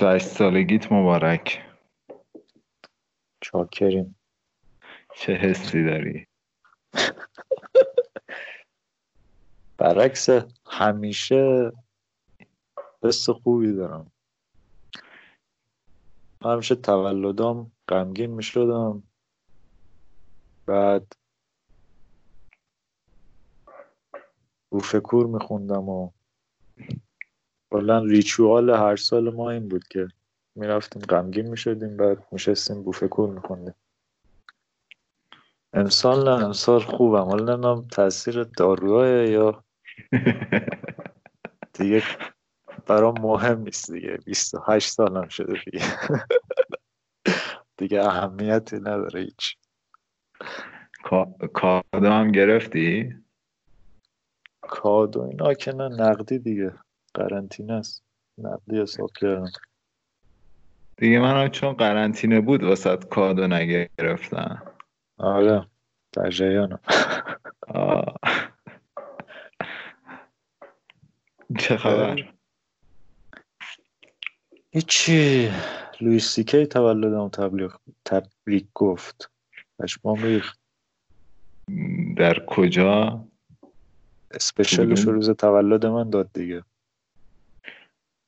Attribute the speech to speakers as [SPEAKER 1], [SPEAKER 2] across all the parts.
[SPEAKER 1] 28 سالگیت مبارک.
[SPEAKER 2] چاکریم.
[SPEAKER 1] چه حسی داری؟
[SPEAKER 2] برعکس همیشه حس خوبی دارم. همیشه تولدام غمگین می شدم بعد بوفکور می خوندم و کلا ریچوال هر سال ما این بود که می‌رفتیم غمگین می‌شدیم بعد میشستیم بوفکور میخوندیم. امسال نه امسال خوبم. حالا نمی‌دونم تاثیر داروهای یا دیگه برام مهم نیست دیگه. 28 سالم شده دیگه. دیگه اهمیتی نداره هیچ.
[SPEAKER 1] کادو هم گرفتی؟
[SPEAKER 2] کادو اینا که نه نقدی دیگه. قرنطینه است. نقدی حساب کردم.
[SPEAKER 1] دیگه من چون قرنطینه بود واسه کادو نگرفتم.
[SPEAKER 2] آره در جریانم.
[SPEAKER 1] چه خبر؟
[SPEAKER 2] هیچی. لویس سیکی تولدم تبلیغ تبریک گفت. پشمام ریخت.
[SPEAKER 1] در کجا؟
[SPEAKER 2] اسپشلش روز تولد من داد دیگه.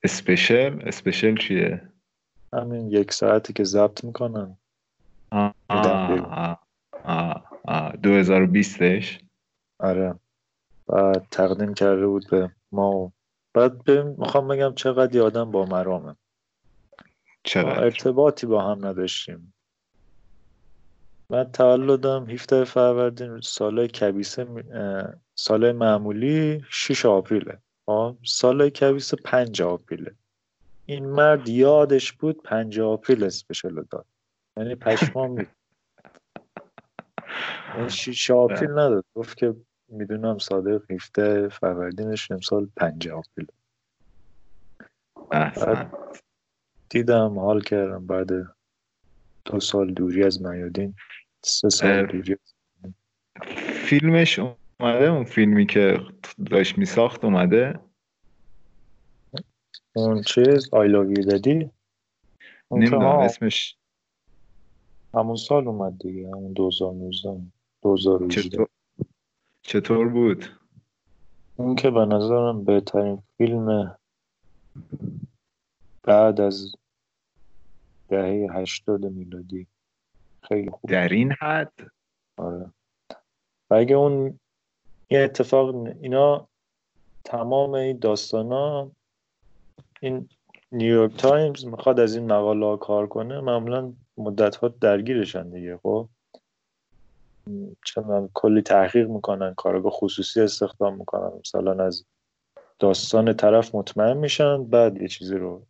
[SPEAKER 1] اسپشل اسپشل چیه؟
[SPEAKER 2] همین یک ساعتی که ضبط می‌کنن.
[SPEAKER 1] آه آه آه 2020ش
[SPEAKER 2] آره. بعد تقدیم کرده بود به ما بعد می‌خوام بگم چقدر یادم با مرامه.
[SPEAKER 1] چقدر؟
[SPEAKER 2] ارتباطی با هم نداشتیم. من تولدم 17 فروردین سال کبیسه سال معمولی 6 April ه؟ سال کبیسه 5 April ه این مرد یادش بود 5 April special داد. یعنی پشمام 6 April نداد. گفت که می‌دونم صادق 17 فروردینش امسال 5 April. دیدم حال کردم. بعد دو سال دوری از میادین سه سال دوری
[SPEAKER 1] فیلمش اومده اون فیلمی که داشت میساخت اومده.
[SPEAKER 2] اون چیز آی لاو دادی
[SPEAKER 1] نمی‌دونم اسمش
[SPEAKER 2] همون سال اومد دیگه همون 2019 2018
[SPEAKER 1] چطور چطور بود؟
[SPEAKER 2] اون که به نظرم بهترین فیلم بعد از دهه هشتاد میلادی. خیلی خوب.
[SPEAKER 1] در این حد؟
[SPEAKER 2] آره. و اگه اون یه اتفاق اینا تمام این داستان ها این نیویورک تایمز می‌خواد از این مقاله ها کار کنه معمولا مدت ها درگیرشن دیگه خب؟ چون کلی تحقیق می‌کنن کارگاه خصوصی استخدام می‌کنن مثلا از داستان طرف مطمئن میشن بعد یه چیزی رو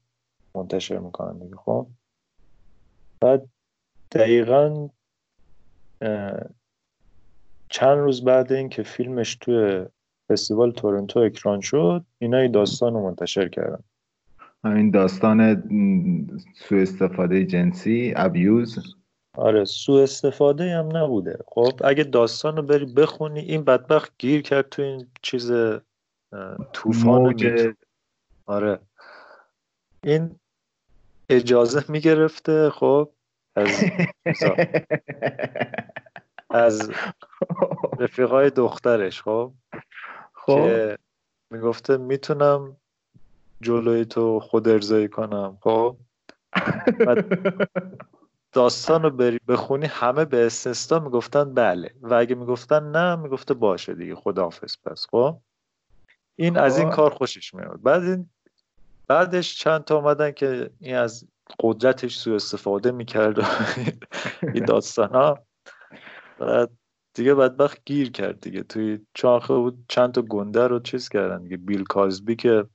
[SPEAKER 2] منتشر می‌کنن دیگه خب؟ بعد دقیقا چند روز بعد اینکه فیلمش توی فستیوال تورنتو اکران شد اینا داستان رو منتشر کردن.
[SPEAKER 1] همین داستان سو استفاده جنسی ابیوز
[SPEAKER 2] آره سو استفاده هم نبوده. خب اگه داستان رو بری بخونی این بدبخت گیر کرد تو این چیز طوفان آره. این اجازه می‌گرفته خب از از رفیقای دخترش خب؟ خب. که می‌گفته می‌تونم جلوی تو خود ارزایی کنم خب؟ داستان رو بری بخونی همه به استثنا می‌گفتن بله. و اگه می‌گفتن نه می‌گفته باشه دیگه خداحافظ پس خب؟ این از این خب. کار خوشش میاد بعد این بعدش چند تا اومدن که این از قدرتش سو استفاده می‌کرد و این داستان ها بعد دیگه بدبخت گیر کرد دیگه. توی چاخه بود چند تا گنده رو چیز کردن دیگه. بیل کازبی که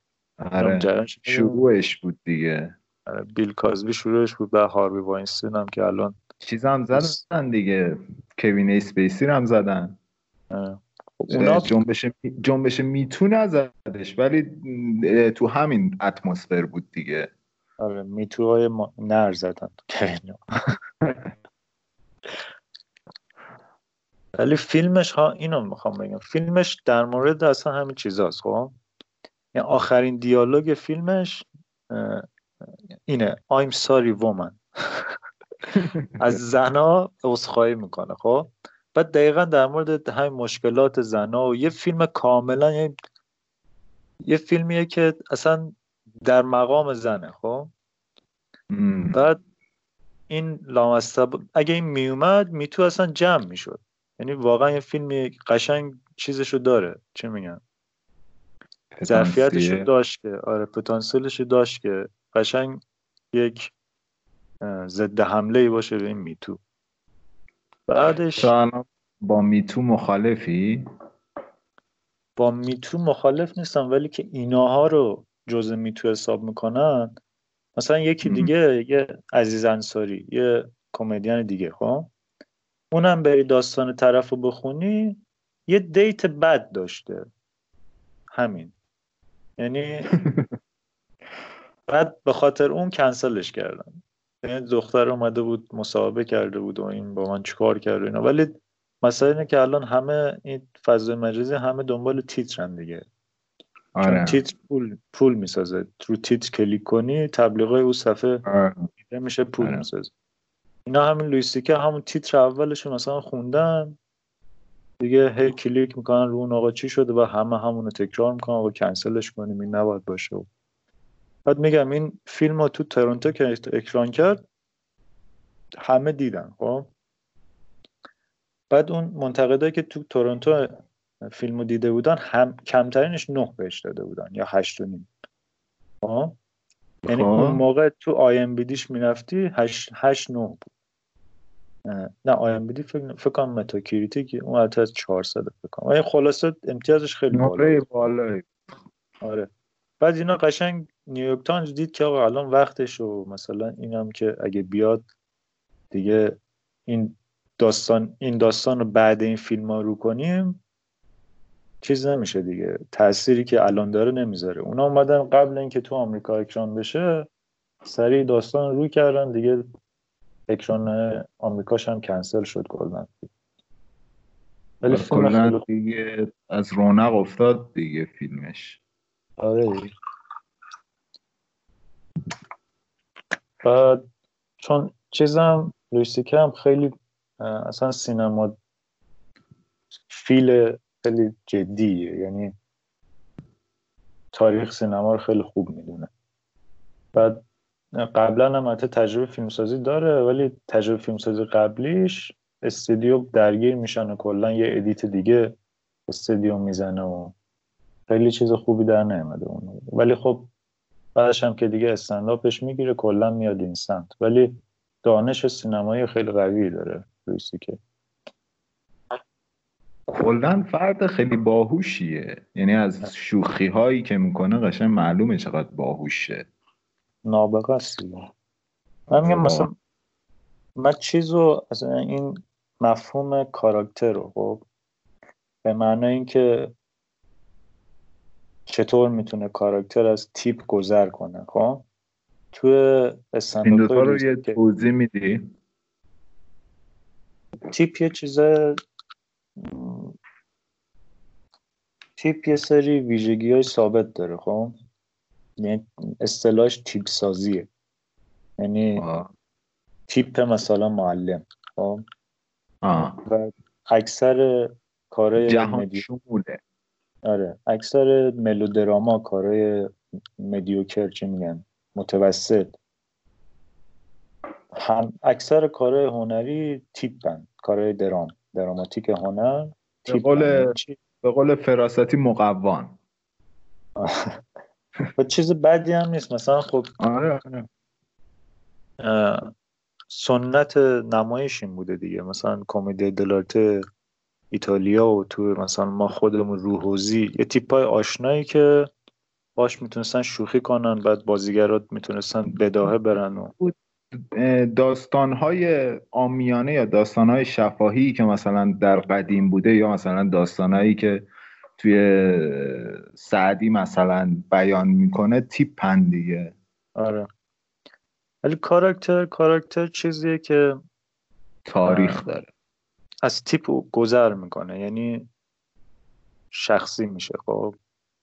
[SPEAKER 1] آره. شروعش بود دیگه.
[SPEAKER 2] آره بیل کازبی شروعش بود. به هاروی واینستین هم که الان
[SPEAKER 1] چیز هم زدن دیگه. کوین اسپیسی هم زدن.
[SPEAKER 2] آره.
[SPEAKER 1] اونا جنبش جنبش میتو نزدش ولی تو همین اتمسفر بود دیگه.
[SPEAKER 2] آره میتوهای ما... نر زدن ولی فیلمش ها اینو می‌خوام بگم. فیلمش در مورد اصلا همین چیزاست خب؟ یعنی آخرین دیالوگ فیلمش اینه. I'm sorry woman. از زنا عذرخواهی می‌کنه خب؟ بعد دقیقا در مورد همین مشکلات زنا و یه فیلم کاملا یه, یه فیلمیه که اصلا در مقام زنه خب؟ بعد این لامستب اگه این میومد میتو اصلا جمع می‌شد. یعنی واقعا یه فیلمی قشنگ چیزشو داره. چه میگن؟ ظرفیتشو داشت که. آره پتانسیلشو داشت که. قشنگ یک ضد حمله ای باشه به این میتو. بعدش
[SPEAKER 1] با میتو مخالفی؟
[SPEAKER 2] با میتو مخالف نیستم ولی که ایناها رو جزء میتو حساب می‌کنن مثلا یکی دیگه یه عزیز انصاری یه کمدین دیگه خب؟ اونم بری داستان طرف رو بخونی یه دیت بد داشته. همین. یعنی بعد به خاطر اون کنسلش کردن یعنی دختر اومده بود مصاحبه کرده بود و این با من چیکار کرده اینا. ولی مسئله اینه که الان همه این فضای مجازی همه دنبال تیترن دیگه. آره. تیتر پول پول می‌سازه. رو تیتر کلیک کنی تبلیغای او صفحه آره. میشه پول آره. می‌سازه. اینا همین لویستیکه همون تیتر اولشون مثلا خوندن. دیگه هی کلیک می‌کنن رو اون آقا چی شده و همه همونو تکرار می‌کنن و کنسلش کنیم. این نباید باشه. بعد میگم این فیلم رو تو تورنتو که اکران کرد همه دیدن خب؟ بعد اون منتقدایی که تو تورنتو فیلمو دیده بودن هم کمترینش نه بهش داده بودن یا هشت و نیم. خب؟ یعنی خب. اون موقع تو آی ام بیدیش می‌رفتی هشت, هشت نه بود. نه آی ام بیدی فکر, فکر کنم Metacritic ه اون از 400 فکر کنم. خلاصه امتیازش خیلی بالا
[SPEAKER 1] بالا
[SPEAKER 2] آره. بعد اینا قشنگ نیویورک تایمز دید که آقا الان وقتش و مثلا اینم که اگه بیاد دیگه این داستان این داستان رو بعد این فیلم ها رو کنیم چیز نمیشه دیگه. تأثیری که الان داره نمی‌ذاره. اونا اومدن قبل اینکه تو آمریکا اکران بشه سریع داستان رو کردن دیگه اکران آمریکاش هم کنسل شد کلا.
[SPEAKER 1] ولی فیلم دیگه از رونق افتاد دیگه فیلمش.
[SPEAKER 2] آره بعد چون چیزم لویستیکه هم خیلی اصلا سینما فیل خیلی جدیه. یعنی تاریخ سینما رو خیلی خوب می‌دونه. بعد قبلا هم حتی تجربه فیلمسازی داره ولی تجربه فیلمسازی قبلیش استودیو درگیر میشن و کلا یه edit دیگه استودیو می‌زنه و خیلی چیز خوبی در نیامده اون ولی خب بعدش هم که دیگه استنداپش می‌گیره کلا میاد این سمت. ولی دانش سینمایی خیلی قوی داره رویسی که
[SPEAKER 1] کلا فرد خیلی باهوشیه. یعنی از شوخی هایی که می‌کنه قشنگ معلومه چقدر باهوشه.
[SPEAKER 2] نابغه است من میگم مثلا من چیزو از این مفهوم کاراکتر رو خب به معنی اینکه چطور می‌تونه کاراکتر از تیپ گذر کنه خب؟ تو
[SPEAKER 1] این دوتا رو یه توضیح میدی؟
[SPEAKER 2] تیپ یه چیز تیپ یه سری ویژگی های ثابت داره خب؟ اصطلاحش تیپ سازیه یعنی تیپ مثلا معلم. خب؟ و اکثر کارهای
[SPEAKER 1] جهان شموله.
[SPEAKER 2] آره. اکثر ملودراما کارهای مدیوکر چی میگن؟ متوسط. هم اکثر کارهای هنری تیپن. کارهای درام. دراماتیک هنر
[SPEAKER 1] به قول به قول فراستی مقوان.
[SPEAKER 2] و چیز بدی هم نیست. مثلا خب
[SPEAKER 1] آره آره.
[SPEAKER 2] سنت نمایش این بوده دیگه. مثلا کمدی دلارت ایتالیا و تو مثلا ما خودمون روحوزی یه تیپ های آشنایی که باش می‌تونستن شوخی کنن بعد بازیگرات می‌تونستن بداهه برن و
[SPEAKER 1] داستانهای آمیانه یا داستانهای شفاهی که مثلا در قدیم بوده یا مثلا داستانهایی که توی سعدی مثلا بیان می‌کنه تیپ دیگه.
[SPEAKER 2] آره. ولی کاراکتر کاراکتر چیزیه که
[SPEAKER 1] تاریخ داره.
[SPEAKER 2] از تیپ گذر می‌کنه یعنی شخصی میشه خب؟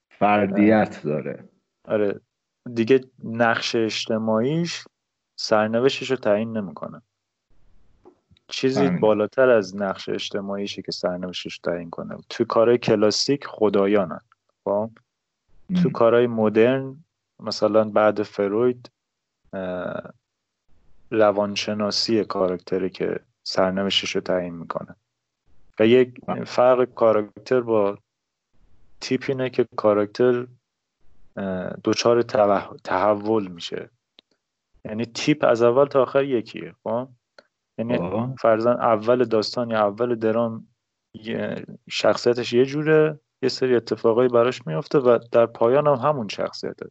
[SPEAKER 1] فردیت داره.
[SPEAKER 2] آره. دیگه نقش اجتماعیش سرنوشتش رو تعیین نمی‌کنه. چیزی بالاتر از نقش اجتماعیشه که سرنوشتش تعیین کنه. تو کارهای کلاسیک خدایانن خب؟ تو کارهای مدرن مثلا بعد فروید روانشناسی کاراکتره که سرنوشتش رو تعیین می‌کنه. و یک فرق کاراکتر با تیپ اینه که کاراکتر دچار تحول میشه. یعنی تیپ از اول تا آخر یکیه خب؟ یعنی فرزن اول داستان یا اول درام شخصیتش یه جوره یه سری اتفاقایی براش میفته و در پایان هم همون شخصیته.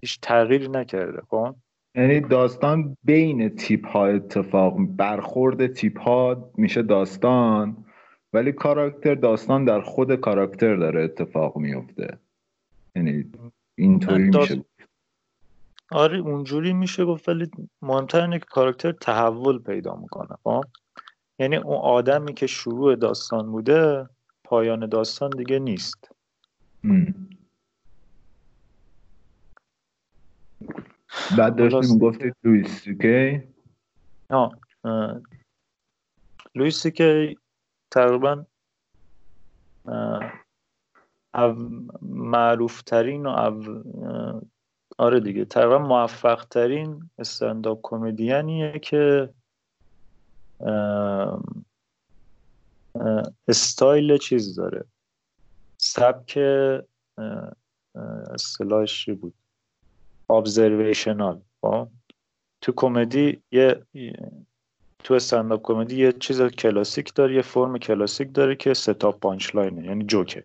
[SPEAKER 2] هیچ تغییری نکرده خب؟
[SPEAKER 1] یعنی داستان بین تیپ ها اتفاق برخورد تیپ ها میشه داستان ولی کاراکتر داستان در خود کاراکتر داره اتفاق میفته یعنی اینطوری میشه
[SPEAKER 2] آره اونجوری میشه گفت ولی مهمتر اینه که کاراکتر تحول پیدا می‌کنه خب؟ یعنی اون آدمی که شروع داستان بوده پایان داستان دیگه نیست.
[SPEAKER 1] بعد داشتیم گفتی لویس سیکی
[SPEAKER 2] لویس سیکی تقریبا معروف ترین و آره دیگه. تقریبا موفق ترین استنداپ کمدینیه که استایل چیز داره. سبک اصطلاحش بود؟ ابزرویشنال خب؟ تو کمدی یه تو stand-up comedy یه چیز کلاسیک داره یه فرم کلاسیک داره که setup punchline ه یعنی جوکه.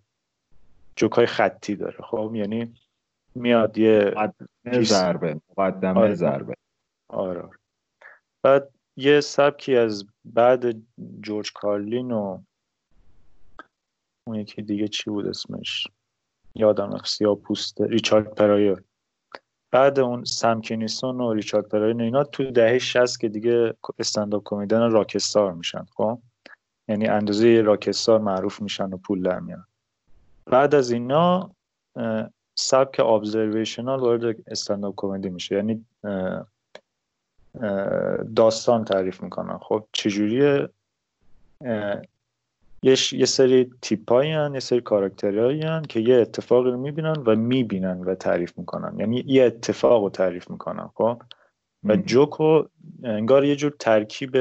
[SPEAKER 2] جوک های خطی داره. خب؟ یعنی میاد یه
[SPEAKER 1] مقدمه ضربه مقدمه آره. ضربه.
[SPEAKER 2] آره. بعد یه سبکی از بعد جورج کارلین و اون یکی دیگه چی بود اسمش؟ یادم رفت سیاه پوست ریچارد پرایر. بعد اون سم کینیسون و ریچارد پرایر اینا تو دهه 60 که دیگه استنداپ کمدین راکستار میشن خب؟ یعنی اندازه راکستار معروف میشن و پول در میان بعد از اینا سبک ابزرویشنال وارد استنداپ کمدی میشه. یعنی داستان تعریف می‌کنن. خب چجوریه؟ یه, یه سری تیپایی یه سری کاراکترهایی که یه اتفاقی رو می‌بینن و می‌بینن و تعریف می‌کنن. یعنی یه اتفاق رو تعریف می‌کنن خب؟ و جوکو انگار یه جور ترکیب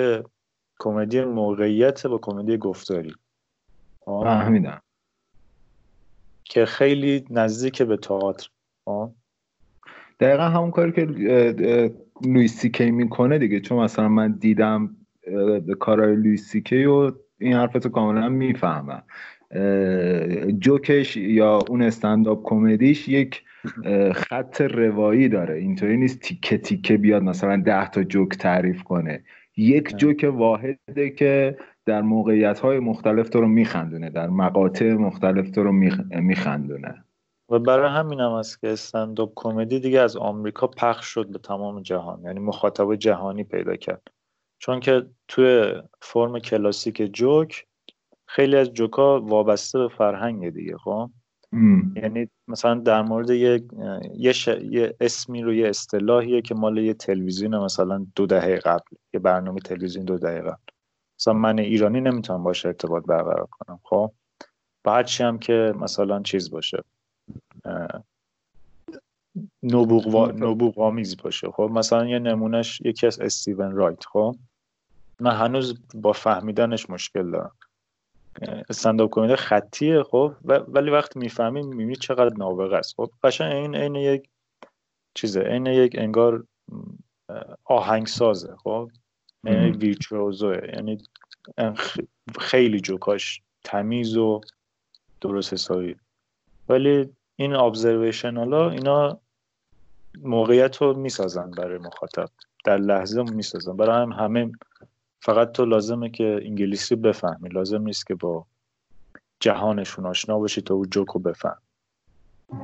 [SPEAKER 2] کمدی موقعیت با کمدی گفتاری.
[SPEAKER 1] خب؟ فهمیدم
[SPEAKER 2] که خیلی نزدیک به تئاتر؟
[SPEAKER 1] دقیقا همون کاری که لویسی کی می‌کنه دیگه. چون مثلا من دیدم کارهای لویسی کی و این حرفتو کاملا می‌فهمم. جوکش یا اون استنداپ کمدیش یک خط روایی داره. اینطوری نیست تیکه تیکه بیاد مثلا ده تا جوک تعریف کنه. یک جوک واحده که در موقعیت های مختلف تو رو میخندونه در مقاطع مختلف تو رو میخندونه.
[SPEAKER 2] و برای همین هم است که استنداپ کمدی دیگه از آمریکا پخش شد به تمام جهان یعنی مخاطب جهانی پیدا کرد. چون که توی فرم کلاسیک جوک خیلی از جوکا وابسته به فرهنگ دیگه خب؟ یعنی مثلا در مورد یه, یه, یه اسمی رو یه اصطلاحیه که مال یه تلویزیون مثلا دو دهه قبل یه برنامه تلویزیون دو دهه قبل. مثلا من ایرانی نمی‌تونم باشه ارتباط برقرار کنم خب؟ با هم که مثلا چیز باشه نبوغ, نبوغ آمیز باشه خب؟ مثلا یه نمونهش یکی از استیون رایت خب؟ من هنوز با فهمیدنش مشکل دارم. استنداپ کمدی خطیه خب؟ ولی وقتی می‌فهمی می‌بینی چقدر نابغه است. خب قشنگ این عین یک چیزه. عین یک انگار آهنگسازه. خب یعنی ویرچوزوه یعنی خیلی جوکاش تمیز و درست حسابی. ولی این ابزرویشن حالا اینا موقعیت رو می‌سازن برای مخاطب. در لحظه می‌سازن. برای هم همه فقط تو لازمه که انگلیسی بفهمی. لازم نیست که با جهانشون آشنا باشی تا او جوکو بفهم.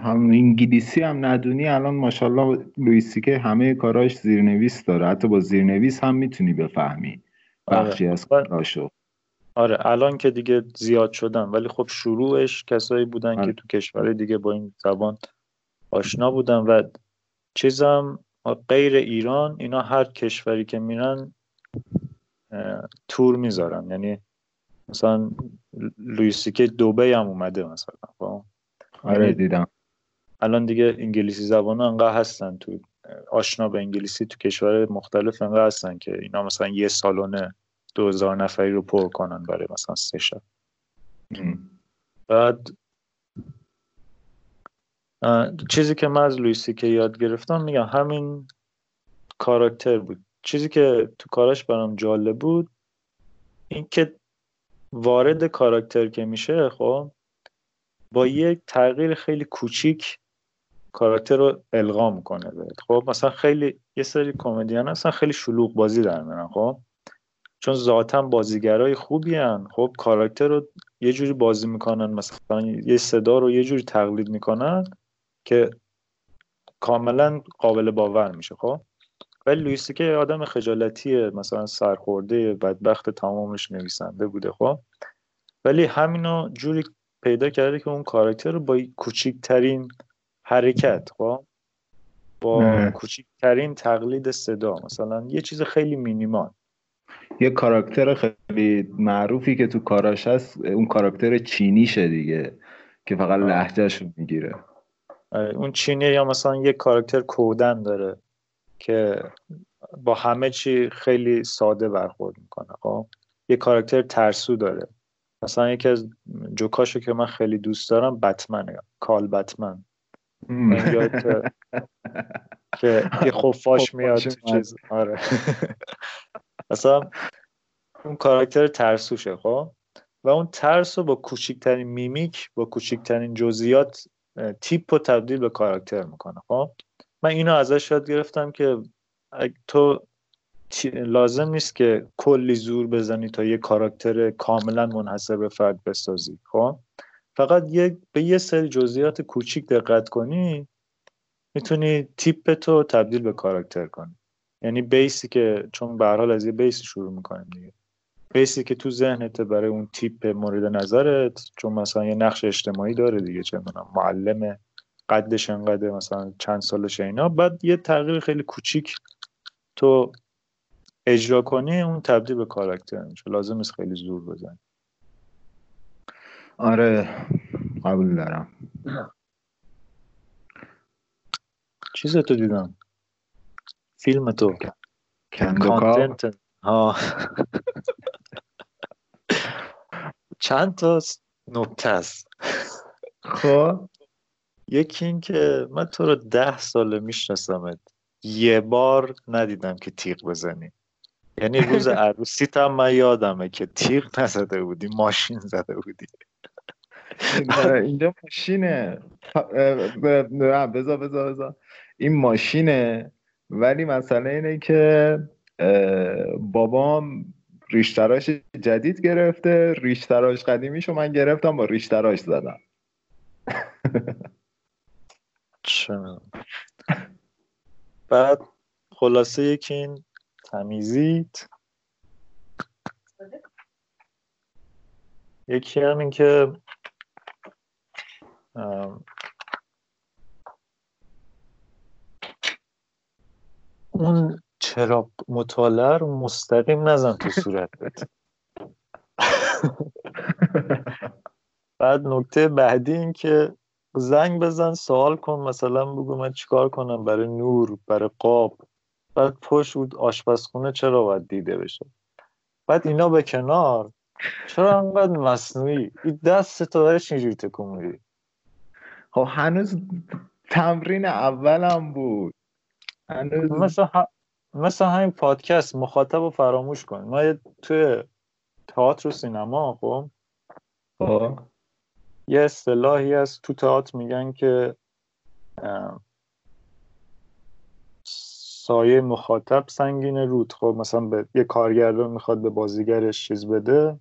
[SPEAKER 1] هم انگلیسی هم ندونی الان ماشاءالله لویسی که همه کاراش زیرنویس داره. حتی با زیرنویس هم می‌تونی بفهمی بخشی از کاراشو.
[SPEAKER 2] آره الان که دیگه زیاد شدن ولی خب شروعش کسایی بودن که
[SPEAKER 1] آره.
[SPEAKER 2] تو کشور دیگه با این زبان آشنا بودن و چیزم غیر ایران اینا هر کشوری که میرن تور می‌ذارن. یعنی مثلا لویسی که دوبه هم اومده مثلا خب؟
[SPEAKER 1] آره
[SPEAKER 2] یعنی
[SPEAKER 1] دیدم.
[SPEAKER 2] الان دیگه انگلیسی زبان انقدر هستن تو آشنا به انگلیسی تو کشور مختلف انقدر هستن که اینا مثلا یه سالونه دو هزار نفری رو پر کنن برای مثلا سه شب. بعد چیزی که من از لویسی که یاد گرفتم میگم همین کاراکتر بود. چیزی که تو کارش برام جالب بود اینکه وارد کاراکتر که میشه خب با یک تغییر خیلی کوچیک کاراکتر رو القا می‌کنه خب مثلا خیلی یه سری کمدین هستن خیلی شلوغ بازی در میرن خب. چون ذاتا بازیگرای خوبی هن. خب کاراکتر رو یه جوری بازی می‌کنن مثلا یه صدا رو یه جوری تقلید می‌کنن که کاملا قابل باور میشه خب. ولی لویسی که آدم خجالتیه مثلا سرخورده بدبخت تمامش نویسنده بوده خب؟ ولی همینو جوری پیدا کرده که اون کاراکتر رو با کوچیکترین حرکت خب؟ با کوچیکترین تقلید صدا مثلا یه چیز خیلی مینیمال.
[SPEAKER 1] یه کاراکتر خیلی معروفی که تو کاراش هست اون کاراکتر چینیشه دیگه که فقط لحجهش رو می‌گیره.
[SPEAKER 2] آره، اون چینی یا مثلا یه کاراکتر کودن داره. که با همه چی خیلی ساده برخورد می‌کنه. خب یه کاراکتر ترسو داره. مثلا یکی از جوکاشو که من خیلی دوست دارم بتمنه. کال بتمن. که یه خفاش میاد تو چیز. آره. مثلا اون کاراکتر ترسوشه خب؟ و اون ترس رو با کوچکترین میمیک با کوچکترین جزئیات تیپ رو تبدیل به کاراکتر می‌کنه خب؟ من اینو ازش یاد گرفتم که تو لازم نیست که کلی زور بزنی تا یه کاراکتر کاملا منحصر به فرد بسازی خب؟ فقط یه به یه سری جزئیات کوچیک دقت کنی می‌تونی تیپ تو تبدیل به کاراکتر کنی. یعنی بیسی که چون به حال از یه بیس شروع می‌کنیم دیگه. بیسی که تو ذهنت برای اون تیپ مورد نظرت چون مثلا یه نقش اجتماعی داره دیگه چه می‌دونم معلم قدش انقدر مثلا چند سالش اینا. بعد یه تغییر خیلی کوچیک تو اجرا کنی اون تبدیل به کاراکتر میشه. لازم نیست خیلی زور بزنی.
[SPEAKER 1] آره قبول دارم.
[SPEAKER 2] چیز تو دیدم؟ فیلم تو.
[SPEAKER 1] کندوکا
[SPEAKER 2] ها. چند تا نکته است
[SPEAKER 1] خب.
[SPEAKER 2] یکی این که من تو رو ده ساله میشناسمت یه بار ندیدم که تیغ بزنی. یعنی روز عروسیت هم من یادمه که تیغ نزده بودی ماشین زده بودی.
[SPEAKER 1] اینجا ماشینه. بذار بذار بذار. این ماشینه. ولی مسئله اینه که بابام ریشتراش جدید گرفته. ریشتراش قدیمیشو من گرفتم با ریشتراش زدم.
[SPEAKER 2] بعد خلاصه یکی این تمیزیت. یکی هم این که اون چرا مطالعه رو مستقیم نزن تو صورتت. بعد نکته بعدی این که زنگ بزن سوال کن مثلا بگو من چیکار کنم؟ برای نور برای قاب. بعد پشت بود آشپزخونه چرا باید دیده بشه؟ بعد اینا به کنار. چرا انقدر مصنوعی؟ این دست تو دارش اینجوری تکون میدی
[SPEAKER 1] خب هنوز تمرین اولم بود. هنوز
[SPEAKER 2] مثل, مثل همین پادکست مخاطب رو فراموش کن. ما توی تئاتر و سینما خب؟
[SPEAKER 1] خب.
[SPEAKER 2] یه اصطلاحی هست تو تئاتر میگن که سایه مخاطب سنگین رود. خب مثلا به یه کارگردان می‌خواد به بازیگرش چیز بده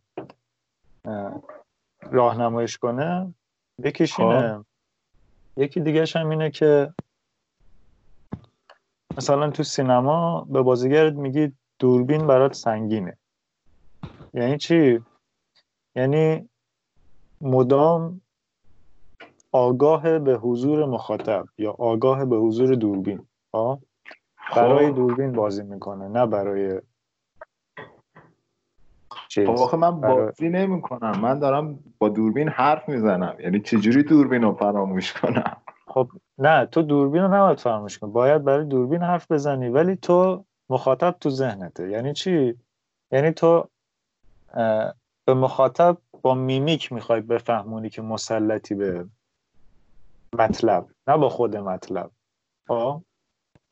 [SPEAKER 2] راهنماییش کنه یکیش اینه. خب. یکی دیگه هم اینه که مثلا تو سینما به بازیگرت میگی دوربین برات سنگینه. یعنی چی؟ یعنی مدام آگاه به حضور مخاطب یا آگاه به حضور دوربین. خب؟ برای دوربین بازی می‌کنه نه برای
[SPEAKER 1] خب آخه من بازی نمی کنم من دارم با دوربین حرف می‌زنم. یعنی چجوری دوربین رو فراموش کنم؟
[SPEAKER 2] خب نه تو دوربین رو نباید فراموش کنی. باید برای دوربین حرف بزنی ولی تو مخاطب تو ذهنته. یعنی چی؟ یعنی تو به مخاطب با میمیک می‌خوای بفهمونی که مسلطی به مطلب نه با خود مطلب. خب؟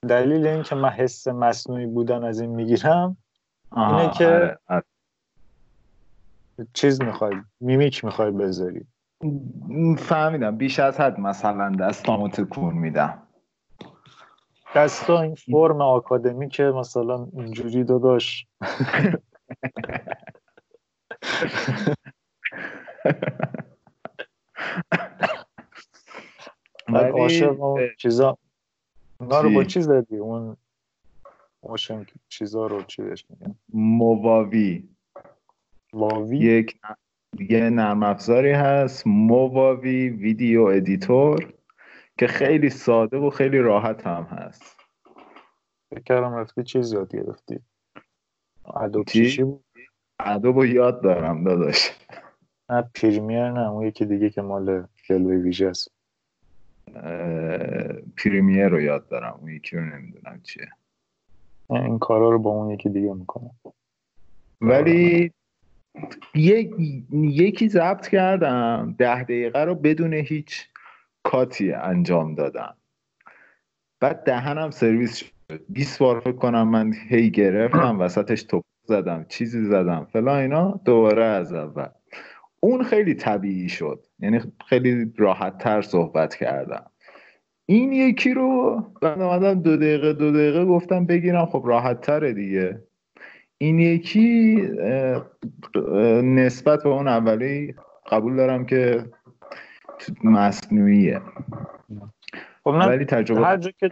[SPEAKER 2] دلیل این که من حس مصنوعی بودن از این می‌گیرم اینه که آره، آره. چیز می‌خوای میمیک می‌خوای بذاری.
[SPEAKER 1] فهمیدم بیش از حد مثلا دستامو تکون میدم.
[SPEAKER 2] دستا این فرم آکادمی که مثلا اینجوری داداش. ولی چیزا اونا رو با چیز دادی اون motion چیزا رو چی بهش میگن؟
[SPEAKER 1] Movavi.
[SPEAKER 2] واوی
[SPEAKER 1] یک یه نرم افزاری هست. Movavi video editor که خیلی ساده و خیلی راحت هم هست.
[SPEAKER 2] فکر کردم رفتی چیز یاد گرفتی. ادوب
[SPEAKER 1] چی؟ ادوب یاد دارم داداش.
[SPEAKER 2] نه پریمیر نه اون یکی دیگه که مال جلوه ویژه است.
[SPEAKER 1] پریمیر رو یاد دارم. اون یکی رو نمی‌دونم چیه.
[SPEAKER 2] این کارا رو با اون یکی دیگه می‌کنم.
[SPEAKER 1] ولی یک یکی ضبط کردم. ده دقیقه رو بدون هیچ کاتی انجام دادم. بعد دهنم سرویس شد. 20 بار فکر کنم من هی گرفتم وسطش توپ زدم چیزی زدم فلا اینا. دوباره از اول. اون خیلی طبیعی شد. یعنی خیلی راحت تر صحبت کردم. این یکی رو بعد آمدم دو دقیقه دو دقیقه گفتم بگیرم خب راحت تره دیگه. این یکی نسبت به اون اولی قبول دارم که مصنوعیه.
[SPEAKER 2] خب ولی تجربه هر جا که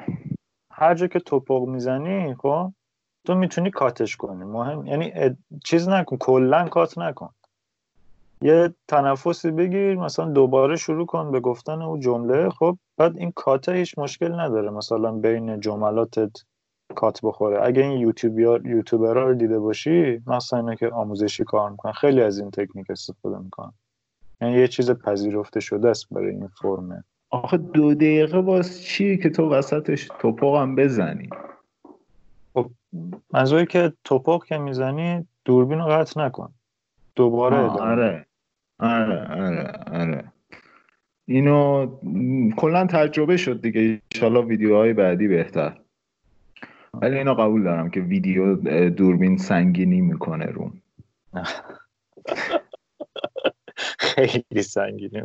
[SPEAKER 2] هر جا که توپق می‌زنی خب تو می‌تونی کاتش کنی. مهم یعنی چیز نکن کلا کات نکن. یه تنفسی بگیر مثلا دوباره شروع کن به گفتن او جمله. خب بعد این کات هیچ مشکل نداره مثلا بین جملاتت کات بخوره. اگه این یوتیوب یوتیوبرها رو دیده باشی مثلا اینه که آموزشی کار می‌کنن. خیلی از این تکنیک استفاده می‌کنن. یعنی یه چیز پذیرفته شده است برای این فرمه
[SPEAKER 1] آخه دو دقیقه باز چیه که تو وسطش توپق هم بزنی؟
[SPEAKER 2] خب منظوری که توپق که می‌زنی دوربین رو قطع نکن. دوباره
[SPEAKER 1] آره. آره آره آره. اینو کلا تجربه شد دیگه. انشالله ویدیوهای بعدی بهتر. ولی اینو قبول دارم که ویدیو دوربین سنگینی می‌کنه روم.
[SPEAKER 2] خیلی سنگینی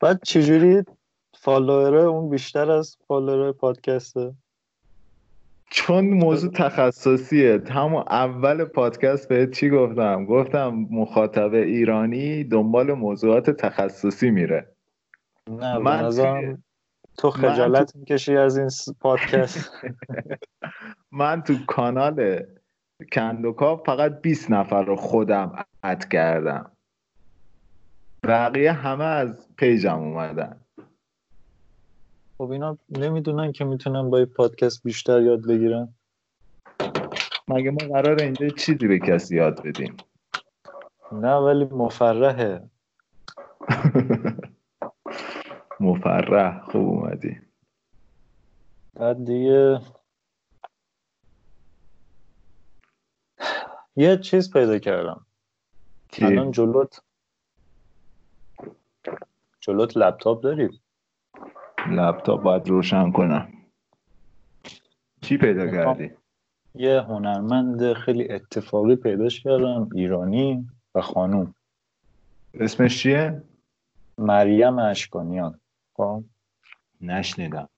[SPEAKER 2] بعد چجوری فالووره اون بیشتر از فالووره پادکسته؟
[SPEAKER 1] چون موضوع تخصصیه. همون اول پادکست بهت چی گفتم؟ گفتم مخاطب ایرانی دنبال موضوعات تخصصی میره.
[SPEAKER 2] نه من تو خجالت تو... می‌کشی از این پادکست.
[SPEAKER 1] من تو کانال کندوکا فقط 20 نفر رو خودم اد کردم. بقیه همه از پیجم اومدن.
[SPEAKER 2] خب اینا نمی‌دونن که می‌تونن با پادکست بیشتر یاد بگیرن.
[SPEAKER 1] مگه ما قرار اینجا چیزی به کسی یاد بدیم؟
[SPEAKER 2] نه ولی مفرحه.
[SPEAKER 1] مفرح خوب اومدی.
[SPEAKER 2] بعد دیگه یه چیز پیدا کردم. الان جلوت جلوت لپتاپ دارید
[SPEAKER 1] لپتاپ باید روشن کنم چی پیدا کردی؟
[SPEAKER 2] یه هنرمند خیلی اتفاقی پیداش کردم ایرانی و خانوم
[SPEAKER 1] اسمش چیه؟
[SPEAKER 2] مریم اشکانیان خب
[SPEAKER 1] نشنیدم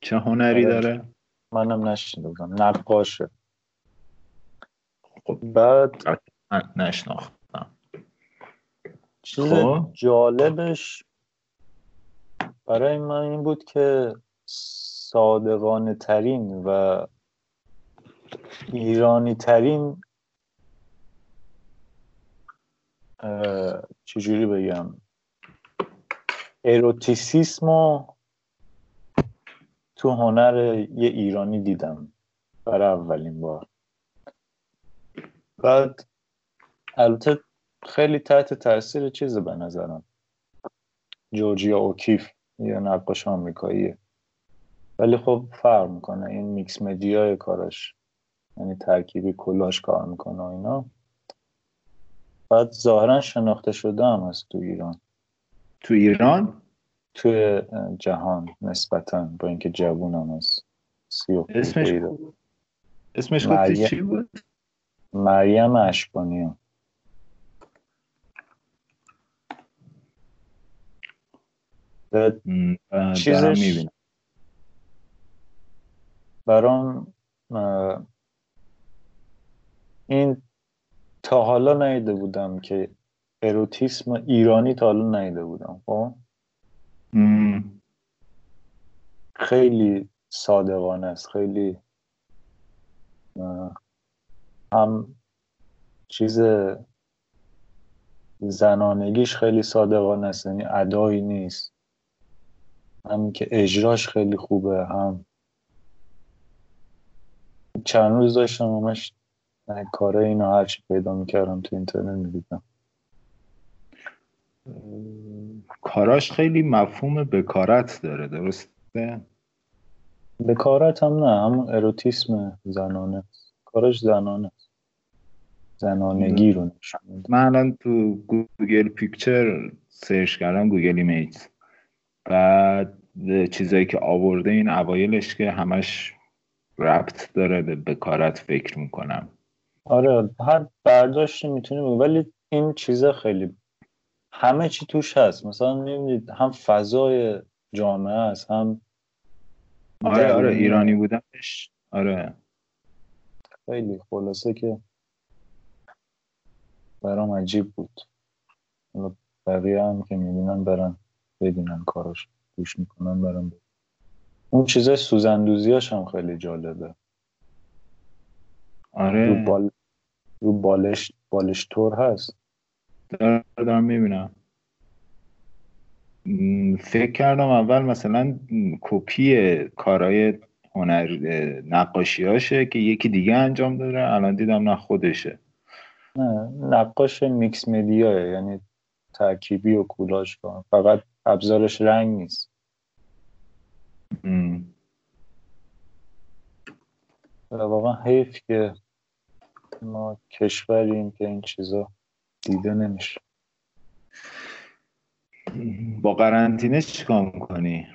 [SPEAKER 1] چه هنری آره. داره؟
[SPEAKER 2] منم نشنیدم نقاشه خب بعد
[SPEAKER 1] نشناختم
[SPEAKER 2] چیز خب. جالبش برای من این بود که صادقانه ترین و ایرانی ترین چجوری بگم اروتیسیسم و تو هنر یه ایرانی دیدم برای اولین بار. بعد البته خیلی تحت تاثیر چیز به نظرم. جورجیا اوکیف یه نقاش آمریکاییه. ولی خب فرق می‌کنه. این mixed media ی کارش یعنی ترکیبی کلاژ کار می‌کنه و اینا. بعد ظاهرا شناخته شده هم هست تو ایران.
[SPEAKER 1] تو ایران؟
[SPEAKER 2] توی جهان نسبتا با اینکه جوون هم هست.
[SPEAKER 1] اسمش اسمش مریم... چی بود؟
[SPEAKER 2] مریم اشکانی چیزش؟ برام این تا حالا نیده بودم که اروتیسم ایرانی تا حالا نیده بودم خب؟ خیلی صادقانه است خیلی هم چیز زنانگیش خیلی صادقانه است یعنی ادایی نیست. همین که اجراش خیلی خوبه هم چند روز داشتم همش کاره اینو هرچی پیدا می‌کردم تو اینترنت می‌دیدم.
[SPEAKER 1] کاراش خیلی مفهوم بکارت داره درسته؟
[SPEAKER 2] بکارت هم نه همون اروتیسم زنانه کارش زنانه زنانگی رو نشون
[SPEAKER 1] من الان تو Google picture search کردم Google image بعد چیزایی که آورده این اوایلش که همش ربط داره به بکارت فکر می‌کنم.
[SPEAKER 2] آره هر برداشتی می‌تونی ولی این چیزا خیلی همه چی توش هست. مثلا می‌بینید هم فضای جامعه است هم
[SPEAKER 1] آره آره ایرانی بودنش. آره.
[SPEAKER 2] خیلی خلاصه که برام عجیب بود. بقیه هم که می‌بینن برن. ببینن کاراش گوش می‌کنن برن اون چیزای سوزندوزیاش هم خیلی جالبه.
[SPEAKER 1] آره.
[SPEAKER 2] رو, بال... رو بالش بالش تور هست.
[SPEAKER 1] دارم می‌بینم. فکر کردم اول مثلا کپی کارهای هنر نقاشی هاشه که یکی دیگه انجام داره الان دیدم نه خودشه.
[SPEAKER 2] نه نقاش میکس مدیاه یعنی ترکیبی و کولاش کن فقط ابزارش رنگ نیست. واقعا حیف که ما کشوریم که این چیزا دیده نمیشه.
[SPEAKER 1] با قرنطینه چیکار می‌کنی؟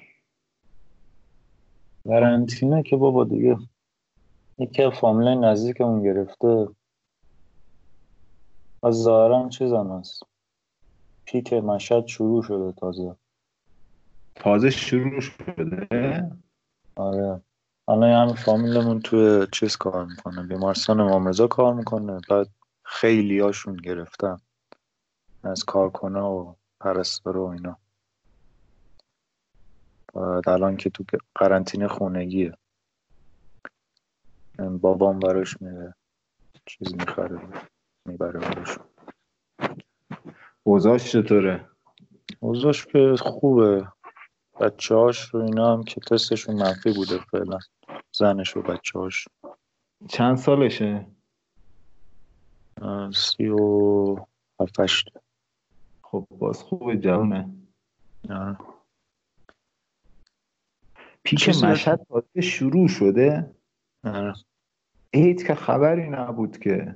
[SPEAKER 2] قرنطینه که بابا دیگه یکی فامیل نزدیکمون گرفته از ظاهرا چیزم هست. پیک مشهد شروع شده تازه.
[SPEAKER 1] تازه شروع شده؟
[SPEAKER 2] آره. الان همین فامیلمون توی چیز کار می‌کنه بیمارستان امام کار می‌کنه. بعد خیلی هاشون گرفتن از کارکنه و پرستار و اینا. بعد الان که تو قرنطینه خونگیه. بابام براش میره چیز می‌خره می‌بره براش.
[SPEAKER 1] اوزاش چطوره؟
[SPEAKER 2] اوزاش که خوبه. بچه هاش رو اینا هم که تستشون منفی بوده فعلا. زنش و بچه هاش
[SPEAKER 1] چند سالشه؟
[SPEAKER 2] سی و هفتشت
[SPEAKER 1] خب باز خوبه جوانه پیک مشهد تازه شروع شده.
[SPEAKER 2] آره.
[SPEAKER 1] عید که خبری نبود که.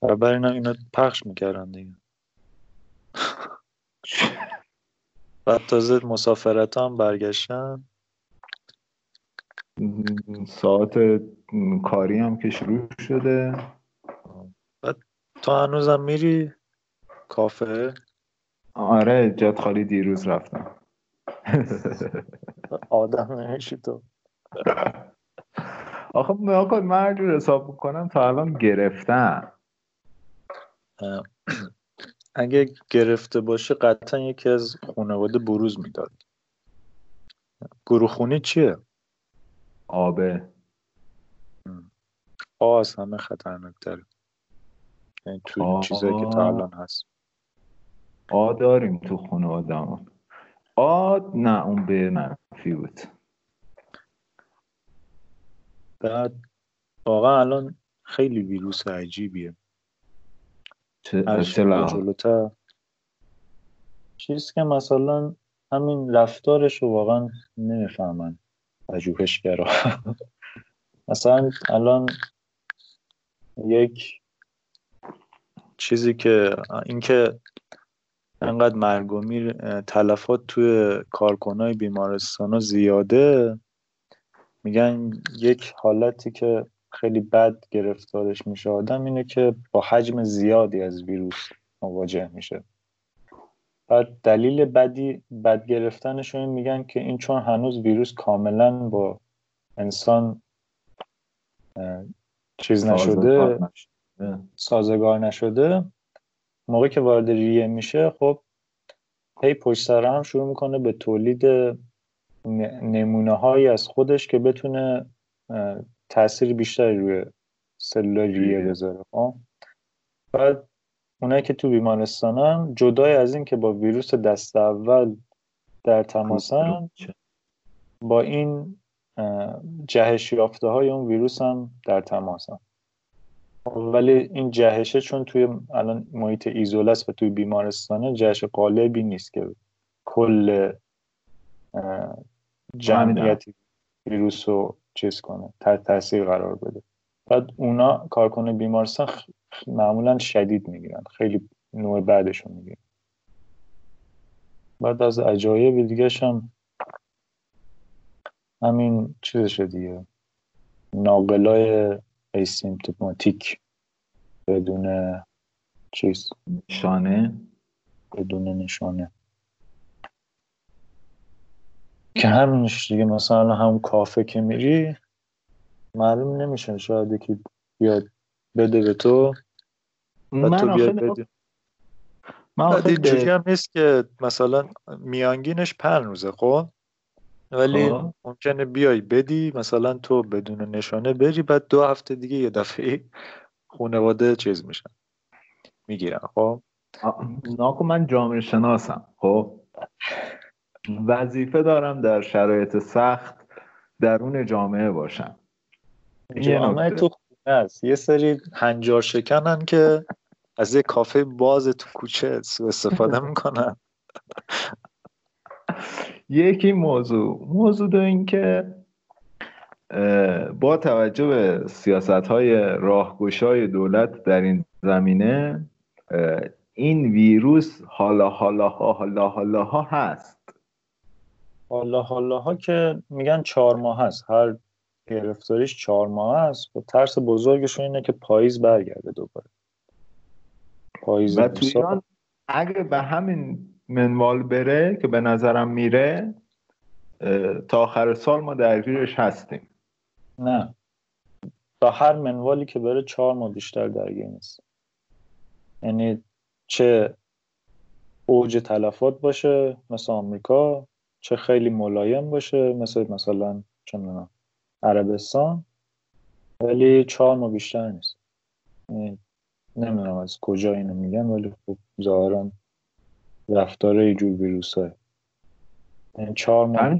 [SPEAKER 2] خبری نه اینا پخش می‌کردن دیگه. بعد تازه مسافرت هم برگشتن؟
[SPEAKER 1] ساعت کاری هم که شروع شده.
[SPEAKER 2] بعد تو هنوزم میری کافه؟
[SPEAKER 1] آره جاد خالی دیروز رفتم.
[SPEAKER 2] آدم نمیشی تو.
[SPEAKER 1] آخه من من حساب بکنم تا الان گرفتم.
[SPEAKER 2] اگه گرفته باشه قطعا یکی از خانواده بروز می‌داد. گروه خونی چیه؟
[SPEAKER 1] آبه.
[SPEAKER 2] آه از همه خطرناک داره یعنی تو چیزایی که تا الان هست.
[SPEAKER 1] آ داریم تو خونه آدمان آ نه اون به منفی بود.
[SPEAKER 2] بعد واقعا الان خیلی ویروس عجیبیه.
[SPEAKER 1] چه
[SPEAKER 2] جلوتر. چیزی که مثلا همین رفتارش رو واقعا نمی‌فهمن پژوهشگرا. مثلا الان یک چیزی که اینکه انقدر مرگ و میر تلفات توی کارکنای بیمارستان زیاده میگن یک حالتی که خیلی بد گرفتارش میشه آدم اینه که با حجم زیادی از ویروس مواجه میشه. بعد دلیل بدی بد گرفتنش میگن که این چون هنوز ویروس کاملا با انسان چیز نشده سازگار نشده موقعی که وارد ریه میشه خب هی پشت سر هم شروع می‌کنه به تولید نمونه هایی از خودش که بتونه تاثیر بیشتری روی سلول ریه بذاره خب؟ بعد اونایی که تو بیمارستانن جدای از این که با ویروس دست اول در تماسن با این جهش یافته های اون ویروس هم در تماسن. ولی این جهشه چون توی الان محیط ایزوله است و توی بیمارستانه جهش قالبی نیست که کل جمعیت ویروس رو چیز کنه تحت تاثیر قرار بده. بعد اونا کارکنه بیمارستان معمولا شدید می‌گیرن خیلی نوع بعدشون می‌گیرن. بعد از عجایب دیگه هم همین چیزشه دیگه. ناقلای ایسیمتوماتیک بدون چیز.
[SPEAKER 1] نشانه؟
[SPEAKER 2] بدون نشانه. که همینش دیگه. مثلا هم کافه که میری معلوم نمیشه شاید یکی بیاد بده به تو
[SPEAKER 1] من تو بیاد بده
[SPEAKER 2] من اینجوری هم نیست که مثلا میانگینش پنج روزه خب؟ ولی آه. ممکنه بیای بدی مثلا تو بدون نشانه بری بعد دو هفته دیگه یه دفعه خانواده چیز میشن. می‌گیرن خب؟
[SPEAKER 1] ناکو من جامعه شناسم خب؟ وظیفه دارم در شرایط سخت درون جامعه باشم.
[SPEAKER 2] جامعه تو خونه است یه سری هنجار شکنن که از یه کافه باز تو کوچه سو استفاده می‌کنن.
[SPEAKER 1] یکی موضوع. موضوع دو این که با توجه به سیاست های راهگشای دولت در این زمینه این ویروس حالا حالا حالا حالا ها هست.
[SPEAKER 2] حالا حالا ها که میگن چهار ماه هست. هر گرفتاریش چهار ماه هست. و ترس بزرگشون اینه که پاییز برگرده دوباره.
[SPEAKER 1] پاییز و تو ایران اگه به همین منوال بره که به نظرم میره تا آخر سال ما درگیرش هستیم.
[SPEAKER 2] نه. تا هر منوالی که بره چهار ماه بیشتر درگیر نیست. یعنی چه اوج تلفات باشه مثل آمریکا چه خیلی ملایم باشه مثل مثلا چه عربستان ولی چهار بیشتر نیست. یعنی نمی‌دونم از کجا اینو میگن ولی خب ظاهرا رفتار ایجور ویروس های یعنی چهار ماه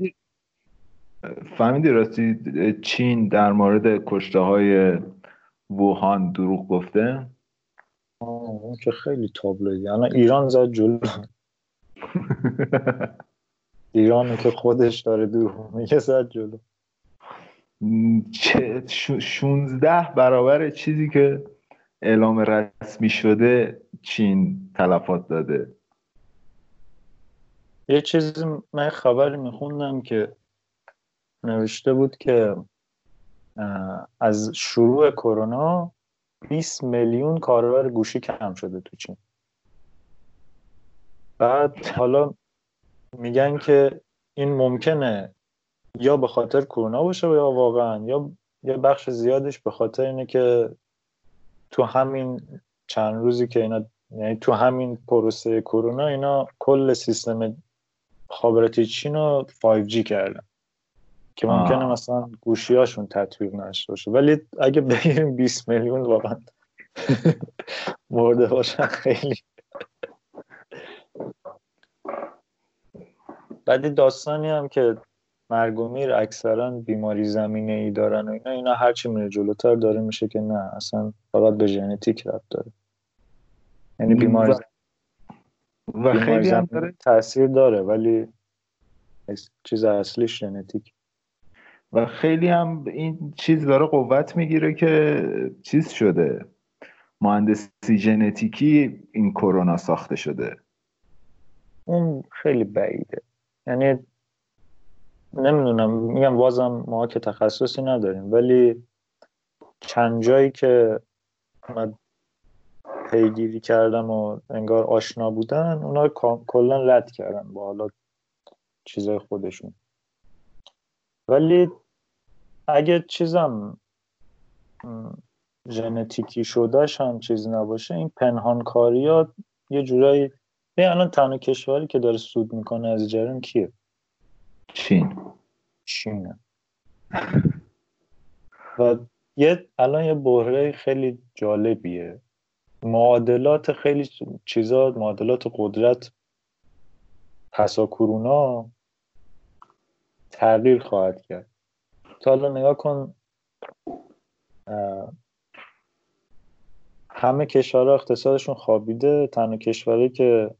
[SPEAKER 1] فهمیدی؟ راستی چین در مورد کشته های ووهان دروغ گفته؟
[SPEAKER 2] اون که خیلی تابلوی الان ایران زد جلو. ایران که خودش داره دروغ میگه زد جلو.
[SPEAKER 1] شونزده برابر چیزی که اعلام رسمی شده چین تلفات داده.
[SPEAKER 2] یه چیزی من خبری میخوندم که نوشته بود که از شروع کرونا 20 میلیون کاربر گوشی کم شده تو چین. بعد حالا میگن که این ممکنه یا به خاطر کرونا باشه یا واقعا یا یه بخش زیادش به خاطر اینه که تو همین چند روزی که اینا یعنی تو همین پروسه کرونا اینا کل سیستم خابراتی چین رو 5G کردن که ممکنه آه. مثلا گوشیاشون تطبیق نشته باشه ولی اگه بگیریم 20 میلیون واقعا مرده باشن خیلی بعدی داستانی هم که مرگ و میر اکثرا بیماری زمینه ای دارن و اینا اینا هرچی میره جلوتر داره میشه که نه اصلا فقط به ژنتیک ربط داره. یعنی بیماری و, خیلی هم داره تاثیر داره ولی چیز اصلیش ژنتیک.
[SPEAKER 1] و خیلی هم این چیز داره قوت می‌گیره که چیز شده. مهندسی ژنتیکی این کرونا ساخته شده.
[SPEAKER 2] اون خیلی بعیده. یعنی نمی‌دونم میگم بازم ما که تخصصی نداریم ولی چند جایی که من پیگیری کردم و انگار آشنا بودن اونا کلا رد کردن با حالا چیزای خودشون. ولی اگه چیزم ژنتیکی شدهش هم چیزی نباشه این پنهانکاری ها یه جورایی یه الان تنها کشوری که داره سود می‌کنه از جرم کیه؟
[SPEAKER 1] چین.
[SPEAKER 2] چینه و یه الان یه بحره خیلی جالبیه. معادلات خیلی چیزا معادلات قدرت پسا کرونا تغییر خواهد کرد. تا حالا نگاه کن همه کشورها اقتصادشون خوابیده تنها کشوری که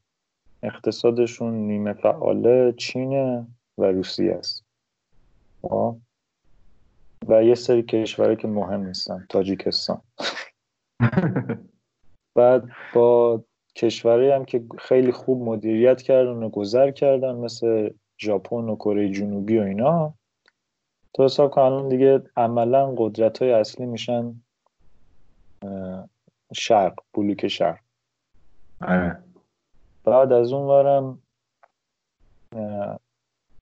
[SPEAKER 2] اقتصادشون نیمه فعاله چینه و روسیه است؟ و یه سری کشورهایی که مهم نیستن تاجیکستان بعد با کشورهایی هم که خیلی خوب مدیریت کردن و گذر کردن مثل ژاپن و کره جنوبی و اینا تو حساب کن الان دیگه عملا قدرت های اصلی میشن شرق بلوک شرق
[SPEAKER 1] آره.
[SPEAKER 2] بعد از اون ورم